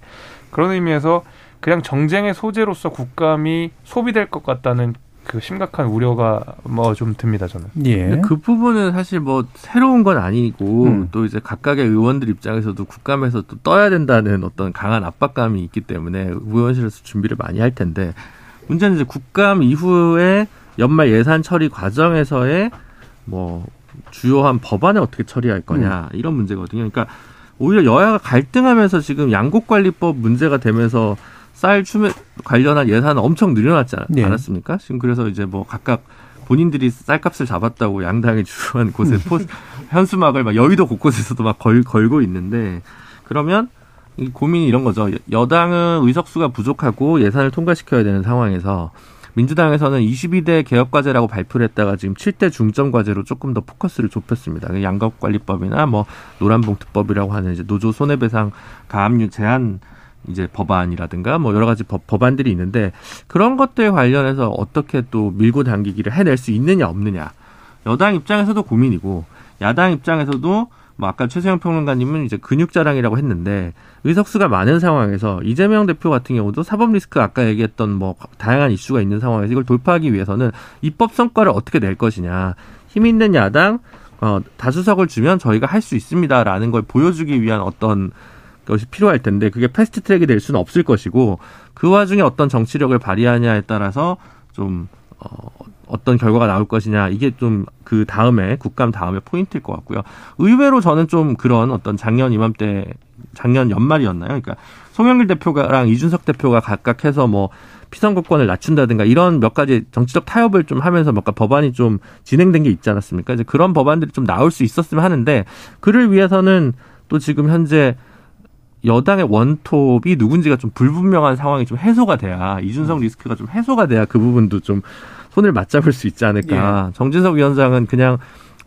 그런 의미에서 그냥 정쟁의 소재로서 국감이 소비될 것 같다는 그 심각한 우려가 뭐 좀 듭니다 저는. 예. 근데 그 부분은 사실 뭐 새로운 건 아니고 음. 또 이제 각각의 의원들 입장에서도 국감에서 또 떠야 된다는 어떤 강한 압박감이 있기 때문에 의원실에서 준비를 많이 할 텐데 문제는 이제 국감 이후에 연말 예산 처리 과정에서의 뭐 주요한 법안을 어떻게 처리할 거냐 이런 문제거든요. 그러니까 오히려 여야가 갈등하면서 지금 양국관리법 문제가 되면서 쌀 추매 관련한 예산은 엄청 늘어났지 않- 네. 않았습니까? 지금 그래서 이제 뭐 각각 본인들이 쌀값을 잡았다고 양당의 주요한 곳에 포, [LAUGHS] 현수막을 막 여의도 곳곳에서도 막 걸, 걸고 있는데 그러면 이 고민이 이런 거죠. 여당은 의석수가 부족하고 예산을 통과시켜야 되는 상황에서 민주당에서는 22대 개혁과제라고 발표를 했다가 지금 7대 중점과제로 조금 더 포커스를 좁혔습니다. 그 양가관리법이나 뭐 노란봉투법이라고 하는 이제 노조 손해배상 가압류 제한 이제 법안이라든가 뭐 여러 가지 법, 법안들이 있는데 그런 것들 관련해서 어떻게 또 밀고 당기기를 해낼 수 있느냐 없느냐. 여당 입장에서도 고민이고 야당 입장에서도 뭐 아까 최세영 평론가님은 이제 근육 자랑이라고 했는데 의석수가 많은 상황에서 이재명 대표 같은 경우도 사법 리스크 아까 얘기했던 뭐 다양한 이슈가 있는 상황에서 이걸 돌파하기 위해서는 입법 성과를 어떻게 낼 것이냐. 힘 있는 야당 어, 다수석을 주면 저희가 할 수 있습니다라는 걸 보여주기 위한 어떤 것이 필요할 텐데 그게 패스트 트랙이 될 수는 없을 것이고 그 와중에 어떤 정치력을 발휘하냐에 따라서 좀 어, 어떤 결과가 나올 것이냐 이게 좀 그 다음에 국감 다음에 포인트일 것 같고요. 의외로 저는 좀 그런 어떤 작년 이맘때 작년 연말이었나요? 그러니까 송영길 대표랑 이준석 대표가 각각 해서 뭐 피선거권을 낮춘다든가 이런 몇 가지 정치적 타협을 좀 하면서 몇 가지 법안이 좀 진행된 게 있지 않았습니까? 이제 그런 법안들이 좀 나올 수 있었으면 하는데 그를 위해서는 또 지금 현재 여당의 원톱이 누군지가 좀 불분명한 상황이 좀 해소가 돼야 이준석 리스크가 좀 해소가 돼야 그 부분도 좀 손을 맞잡을 수 있지 않을까. 정진석 위원장은 그냥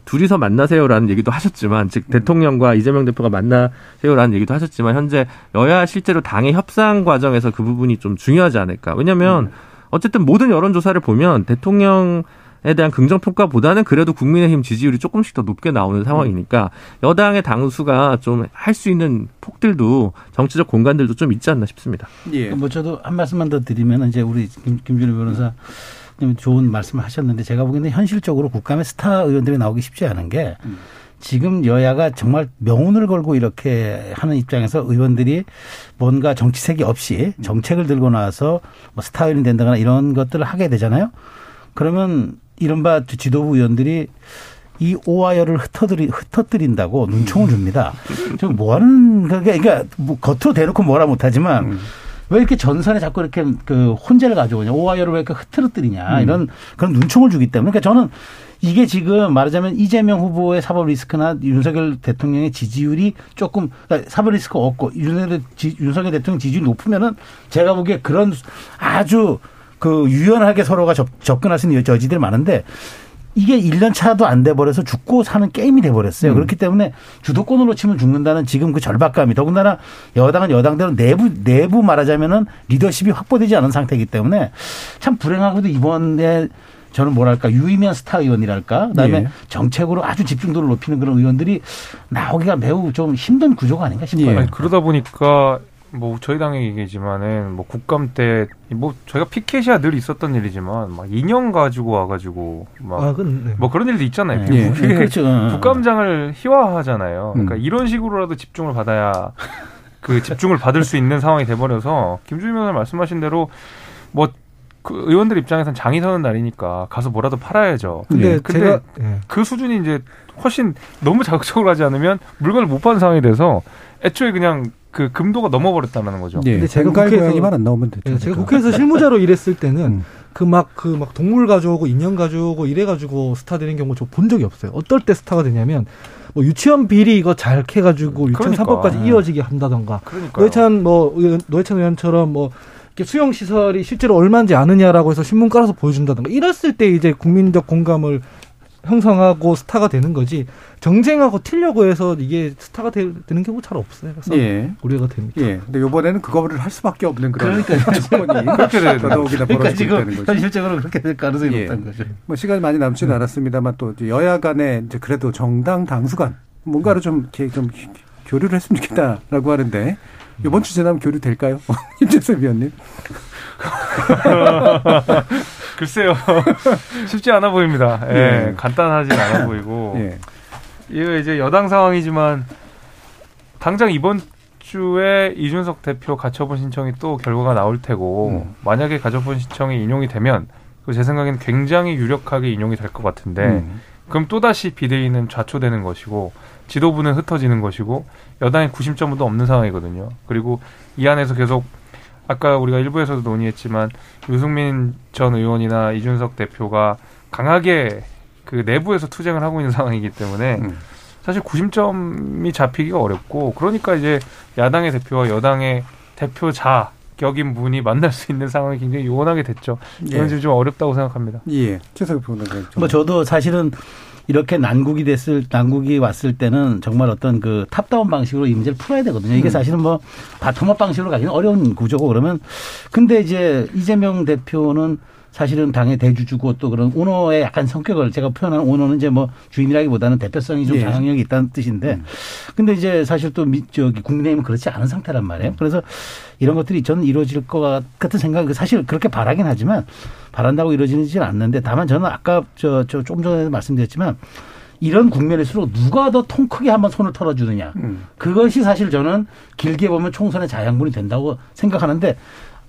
둘이서 만나세요라는 얘기도 하셨지만 즉 대통령과 이재명 대표가 만나세요라는 얘기도 하셨지만 현재 여야 실제로 당의 협상 과정에서 그 부분이 좀 중요하지 않을까. 왜냐하면 어쨌든 모든 여론조사를 보면 대통령 에 대한 긍정 평가보다는 그래도 국민의힘 지지율이 조금씩 더 높게 나오는 상황이니까 여당의 당수가 좀 할 수 있는 폭들도 정치적 공간들도 좀 있지 않나 싶습니다. 예. 뭐 저도 한 말씀만 더 드리면 이제 우리 김, 김준우 변호사 님 좋은 말씀을 하셨는데 제가 보기에는 현실적으로 국감에 스타 의원들이 나오기 쉽지 않은 게 지금 여야가 정말 명운을 걸고 이렇게 하는 입장에서 의원들이 뭔가 정치색이 없이 정책을 들고 나와서 뭐 스타 의원이 된다거나 이런 것들을 하게 되잖아요. 그러면 이른바 지도부 의원들이 이 오하열을 흩어뜨리, 흩어뜨린다고 눈총을 줍니다. 좀뭐 하는, 그게, 그러니까 뭐 겉으로 대놓고 뭐라 못하지만 왜 이렇게 전선에 자꾸 이렇게 그 혼재를 가져오냐. 오하열을 왜 이렇게 흐트러뜨리냐. 이런 그런 눈총을 주기 때문에. 그러니까 저는 이게 지금 말하자면 이재명 후보의 사법 리스크나 윤석열 대통령의 지지율이 조금 그러니까 사법 리스크 없고 윤석열, 지- 윤석열 대통령 지지율이 높으면은 제가 보기에 그런 아주 그 유연하게 서로가 접, 접근할 수 있는 여지들이 많은데 이게 1년 차도 안 돼 버려서 죽고 사는 게임이 돼 버렸어요. 음. 그렇기 때문에 주도권으로 치면 죽는다는 지금 그 절박감이 더군다나 여당은 여당대로 내부 내부 말하자면은 리더십이 확보되지 않은 상태이기 때문에 참 불행하고도 이번에 저는 뭐랄까 유의미한 스타 의원이랄까 그다음에 예. 정책으로 아주 집중도를 높이는 그런 의원들이 나오기가 매우 좀 힘든 구조가 아닌가 싶어요. 예. 아니, 그러다 보니까 뭐 저희 당의 얘기지만은 뭐 국감 때 뭐 저희가 피켓이야 늘 있었던 일이지만 막 인형 가지고 와가지고 막 아, 네. 뭐 그런 일도 있잖아요. 네. 예. 그게 그렇죠. 국감장을 희화하잖아요. 그러니까 음. 이런 식으로라도 집중을 받아야 그 집중을 받을 수 있는 상황이 돼버려서 김주희 의원 말씀하신 대로 뭐그 의원들 입장에선 장이 서는 날이니까 가서 뭐라도 팔아야죠. 근데 예. 근데 제가 예. 그 수준이 이제 훨씬 너무 자극적으로 하지 않으면 물건을 못 파는 상황이 돼서 애초에 그냥 그 금도가 넘어버렸다는 거죠. 예. 근데 제가 갈 국회에서- 안 나오면 되죠. 예, 제가 그러니까. 국회에서 실무자로 일했을 때는 음. 그막그막 동물 가져오고 인형 가져오고 이래 가지고 스타 되는 경우 저 본 적이 없어요. 어떨 때 스타가 되냐면 뭐 유치원 비리 이거 잘 캐가지고 유치원 그러니까. 사법까지 이어지게 한다던가 그러니까 노회찬 뭐 의원- 노회찬 의원처럼 뭐 수용 시설이 실제로 얼마인지 아느냐라고 해서 신문 깔아서 보여준다던가 이랬을 때 이제 국민적 공감을 형성하고 스타가 되는 거지 정쟁하고 튀려고 해서 이게 스타가 되, 는 경우 잘 없어요. 그래서 예. 우려가 됩니다. 예. 근데 요번에는 그거를 할 수밖에 없는 그런 조건이 [LAUGHS] [LAUGHS] 그렇게. 더더욱이나 그러니까 지금. 현실적으로 그렇게 될 가능성이 예. 높다는 거죠. 뭐 시간이 많이 남지는 않았습니다만 또 여야 간에 이제 그래도 정당 당수간 뭔가를 좀 이렇게 좀 교류를 했으면 좋겠다라고 하는데 이번 주 지나면 교류 될까요? [LAUGHS] 임재섭 위원님. 글쎄요 [LAUGHS] 쉽지 않아 보입니다. 예, 예. 간단하진 않아 보이고 [LAUGHS] 예. 이거 이제 여당 상황이지만 당장 이번 주에 이준석 대표 가처분 신청이 또 결과가 나올 테고 음. 만약에 가처분 신청이 인용이 되면 그제 생각에는 굉장히 유력하게 인용이 될 것 같은데 음. 그럼 또다시 비대위는 좌초되는 것이고 지도부는 흩어지는 것이고 여당의 구심점도 없는 상황이거든요. 그리고 이 안에서 계속 아까 우리가 일부에서도 논의했지만 유승민 전 의원이나 이준석 대표가 강하게 그 내부에서 투쟁을 하고 있는 상황이기 때문에 음. 사실 구심점이 잡히기가 어렵고 그러니까 이제 야당의 대표와 여당의 대표 자 격인 분이 만날 수 있는 상황이 굉장히 요원하게 됐죠. 예. 이건 좀 어렵다고 생각합니다. 예. 최석희 평론가님. 좀. 뭐 저도 사실은 이렇게 난국이 됐을 난국이 왔을 때는 정말 어떤 그 탑다운 방식으로 이 문제를 풀어야 되거든요. 이게 사실은 뭐 바텀업 방식으로 가기는 어려운 구조고 그러면 근데 이제 이재명 대표는 사실은 당의 대주주고 또 그런 오너의 약간 성격을 제가 표현하는 오너는 이제 뭐 주인이라기보다는 대표성이 좀 예. 장악력이 있다는 뜻인데 근데 이제 사실 또 미, 저기 국민의힘은 그렇지 않은 상태란 말이에요. 그래서 이런 것들이 저는 이루어질 것 같은 생각이 사실 그렇게 바라긴 하지만 바란다고 이루어지지는 않는데 다만 저는 아까 저, 저 조금 전에 말씀드렸지만 이런 국면일수록 누가 더 통 크게 한번 손을 털어주느냐. 음. 그것이 사실 저는 길게 보면 총선의 자양분이 된다고 생각하는데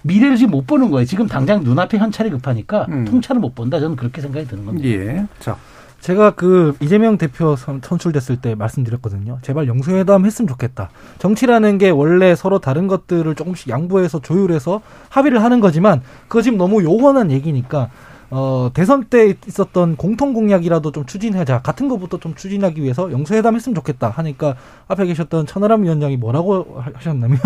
미래를 지금 못 보는 거예요. 지금 당장 눈앞에 현찰이 급하니까 음. 통찰을 못 본다. 저는 그렇게 생각이 드는 겁니다. 예. 자. 제가 그 이재명 대표 선- 선출됐을 때 말씀드렸거든요. 제발 영수회담 했으면 좋겠다. 정치라는 게 원래 서로 다른 것들을 조금씩 양보해서 조율해서 합의를 하는 거지만 그거 지금 너무 요원한 얘기니까 어 대선 때 있었던 공통 공약이라도 좀 추진하자 같은 것부터 좀 추진하기 위해서 영수회담 했으면 좋겠다 하니까 앞에 계셨던 천하람 위원장이 뭐라고 하- 하셨냐면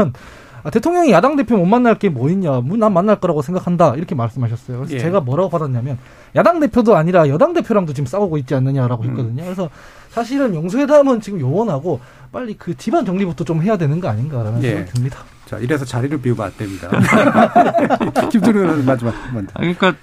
아, 대통령이 야당 대표 못 만날 게 뭐 있냐, 뭐난 만날 거라고 생각한다 이렇게 말씀하셨어요. 그래서 예. 제가 뭐라고 받았냐면 야당 대표도 아니라 여당 대표랑도 지금 싸우고 있지 않느냐라고 했거든요. 그래서 사실은 영수회담은 지금 요원하고 빨리 그 집안 정리부터 좀 해야 되는 거 아닌가라는 예. 생각이 듭니다. 자, 이래서 자리를 비우면 안 됩니다. [LAUGHS] 김준호 의원님 마지막. 아, 그러니까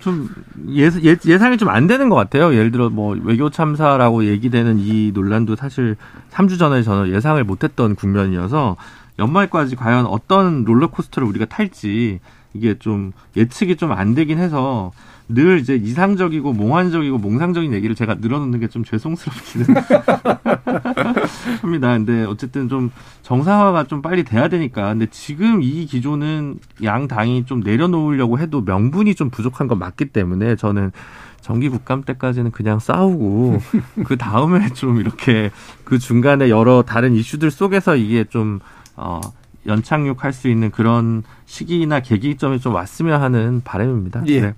좀 예, 예, 예상이 좀 안 되는 것 같아요. 예를 들어 뭐 외교 참사라고 얘기되는 이 논란도 사실 3주 전에 저는 예상을 못했던 국면이어서 연말까지 과연 어떤 롤러코스터를 우리가 탈지 이게 좀 예측이 좀 안 되긴 해서 늘 이제 이상적이고 몽환적이고 몽상적인 얘기를 제가 늘어놓는 게 좀 죄송스럽기는 [LAUGHS] 합니다. 근데 어쨌든 좀 정상화가 좀 빨리 돼야 되니까. 근데 지금 이 기조는 양 당이 좀 내려놓으려고 해도 명분이 좀 부족한 건 맞기 때문에 저는 정기 국감 때까지는 그냥 싸우고 그 다음에 좀 이렇게 그 중간에 여러 다른 이슈들 속에서 이게 좀 어, 연착륙할 수 있는 그런 시기나 계기점이 좀 왔으면 하는 바람입니다. 예. 네.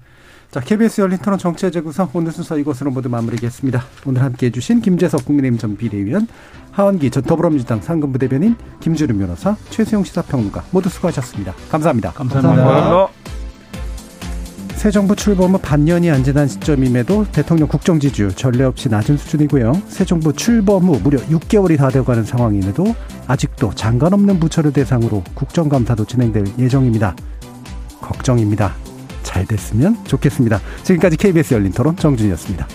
자, KBS 열린 토론 정치의 재구성 오늘 순서 이것으로 모두 마무리하겠습니다. 오늘 함께 해 주신 김재석 국민의힘 전 비대위원, 하원기 전 더불어민주당 상근부 대변인, 김주름 변호사, 최수영 시사평론가 모두 수고하셨습니다. 감사합니다. 감사합니다. 감사합니다. 감사합니다. 새 정부 출범 후 반년이 안 지난 시점임에도 대통령 국정 지지율 전례 없이 낮은 수준이고요. 새 정부 출범 후 무려 6개월이 다 되어가는 상황임에도 아직도 장관 없는 부처를 대상으로 국정감사도 진행될 예정입니다. 걱정입니다. 잘 됐으면 좋겠습니다. 지금까지 KBS 열린 토론 정준이었습니다.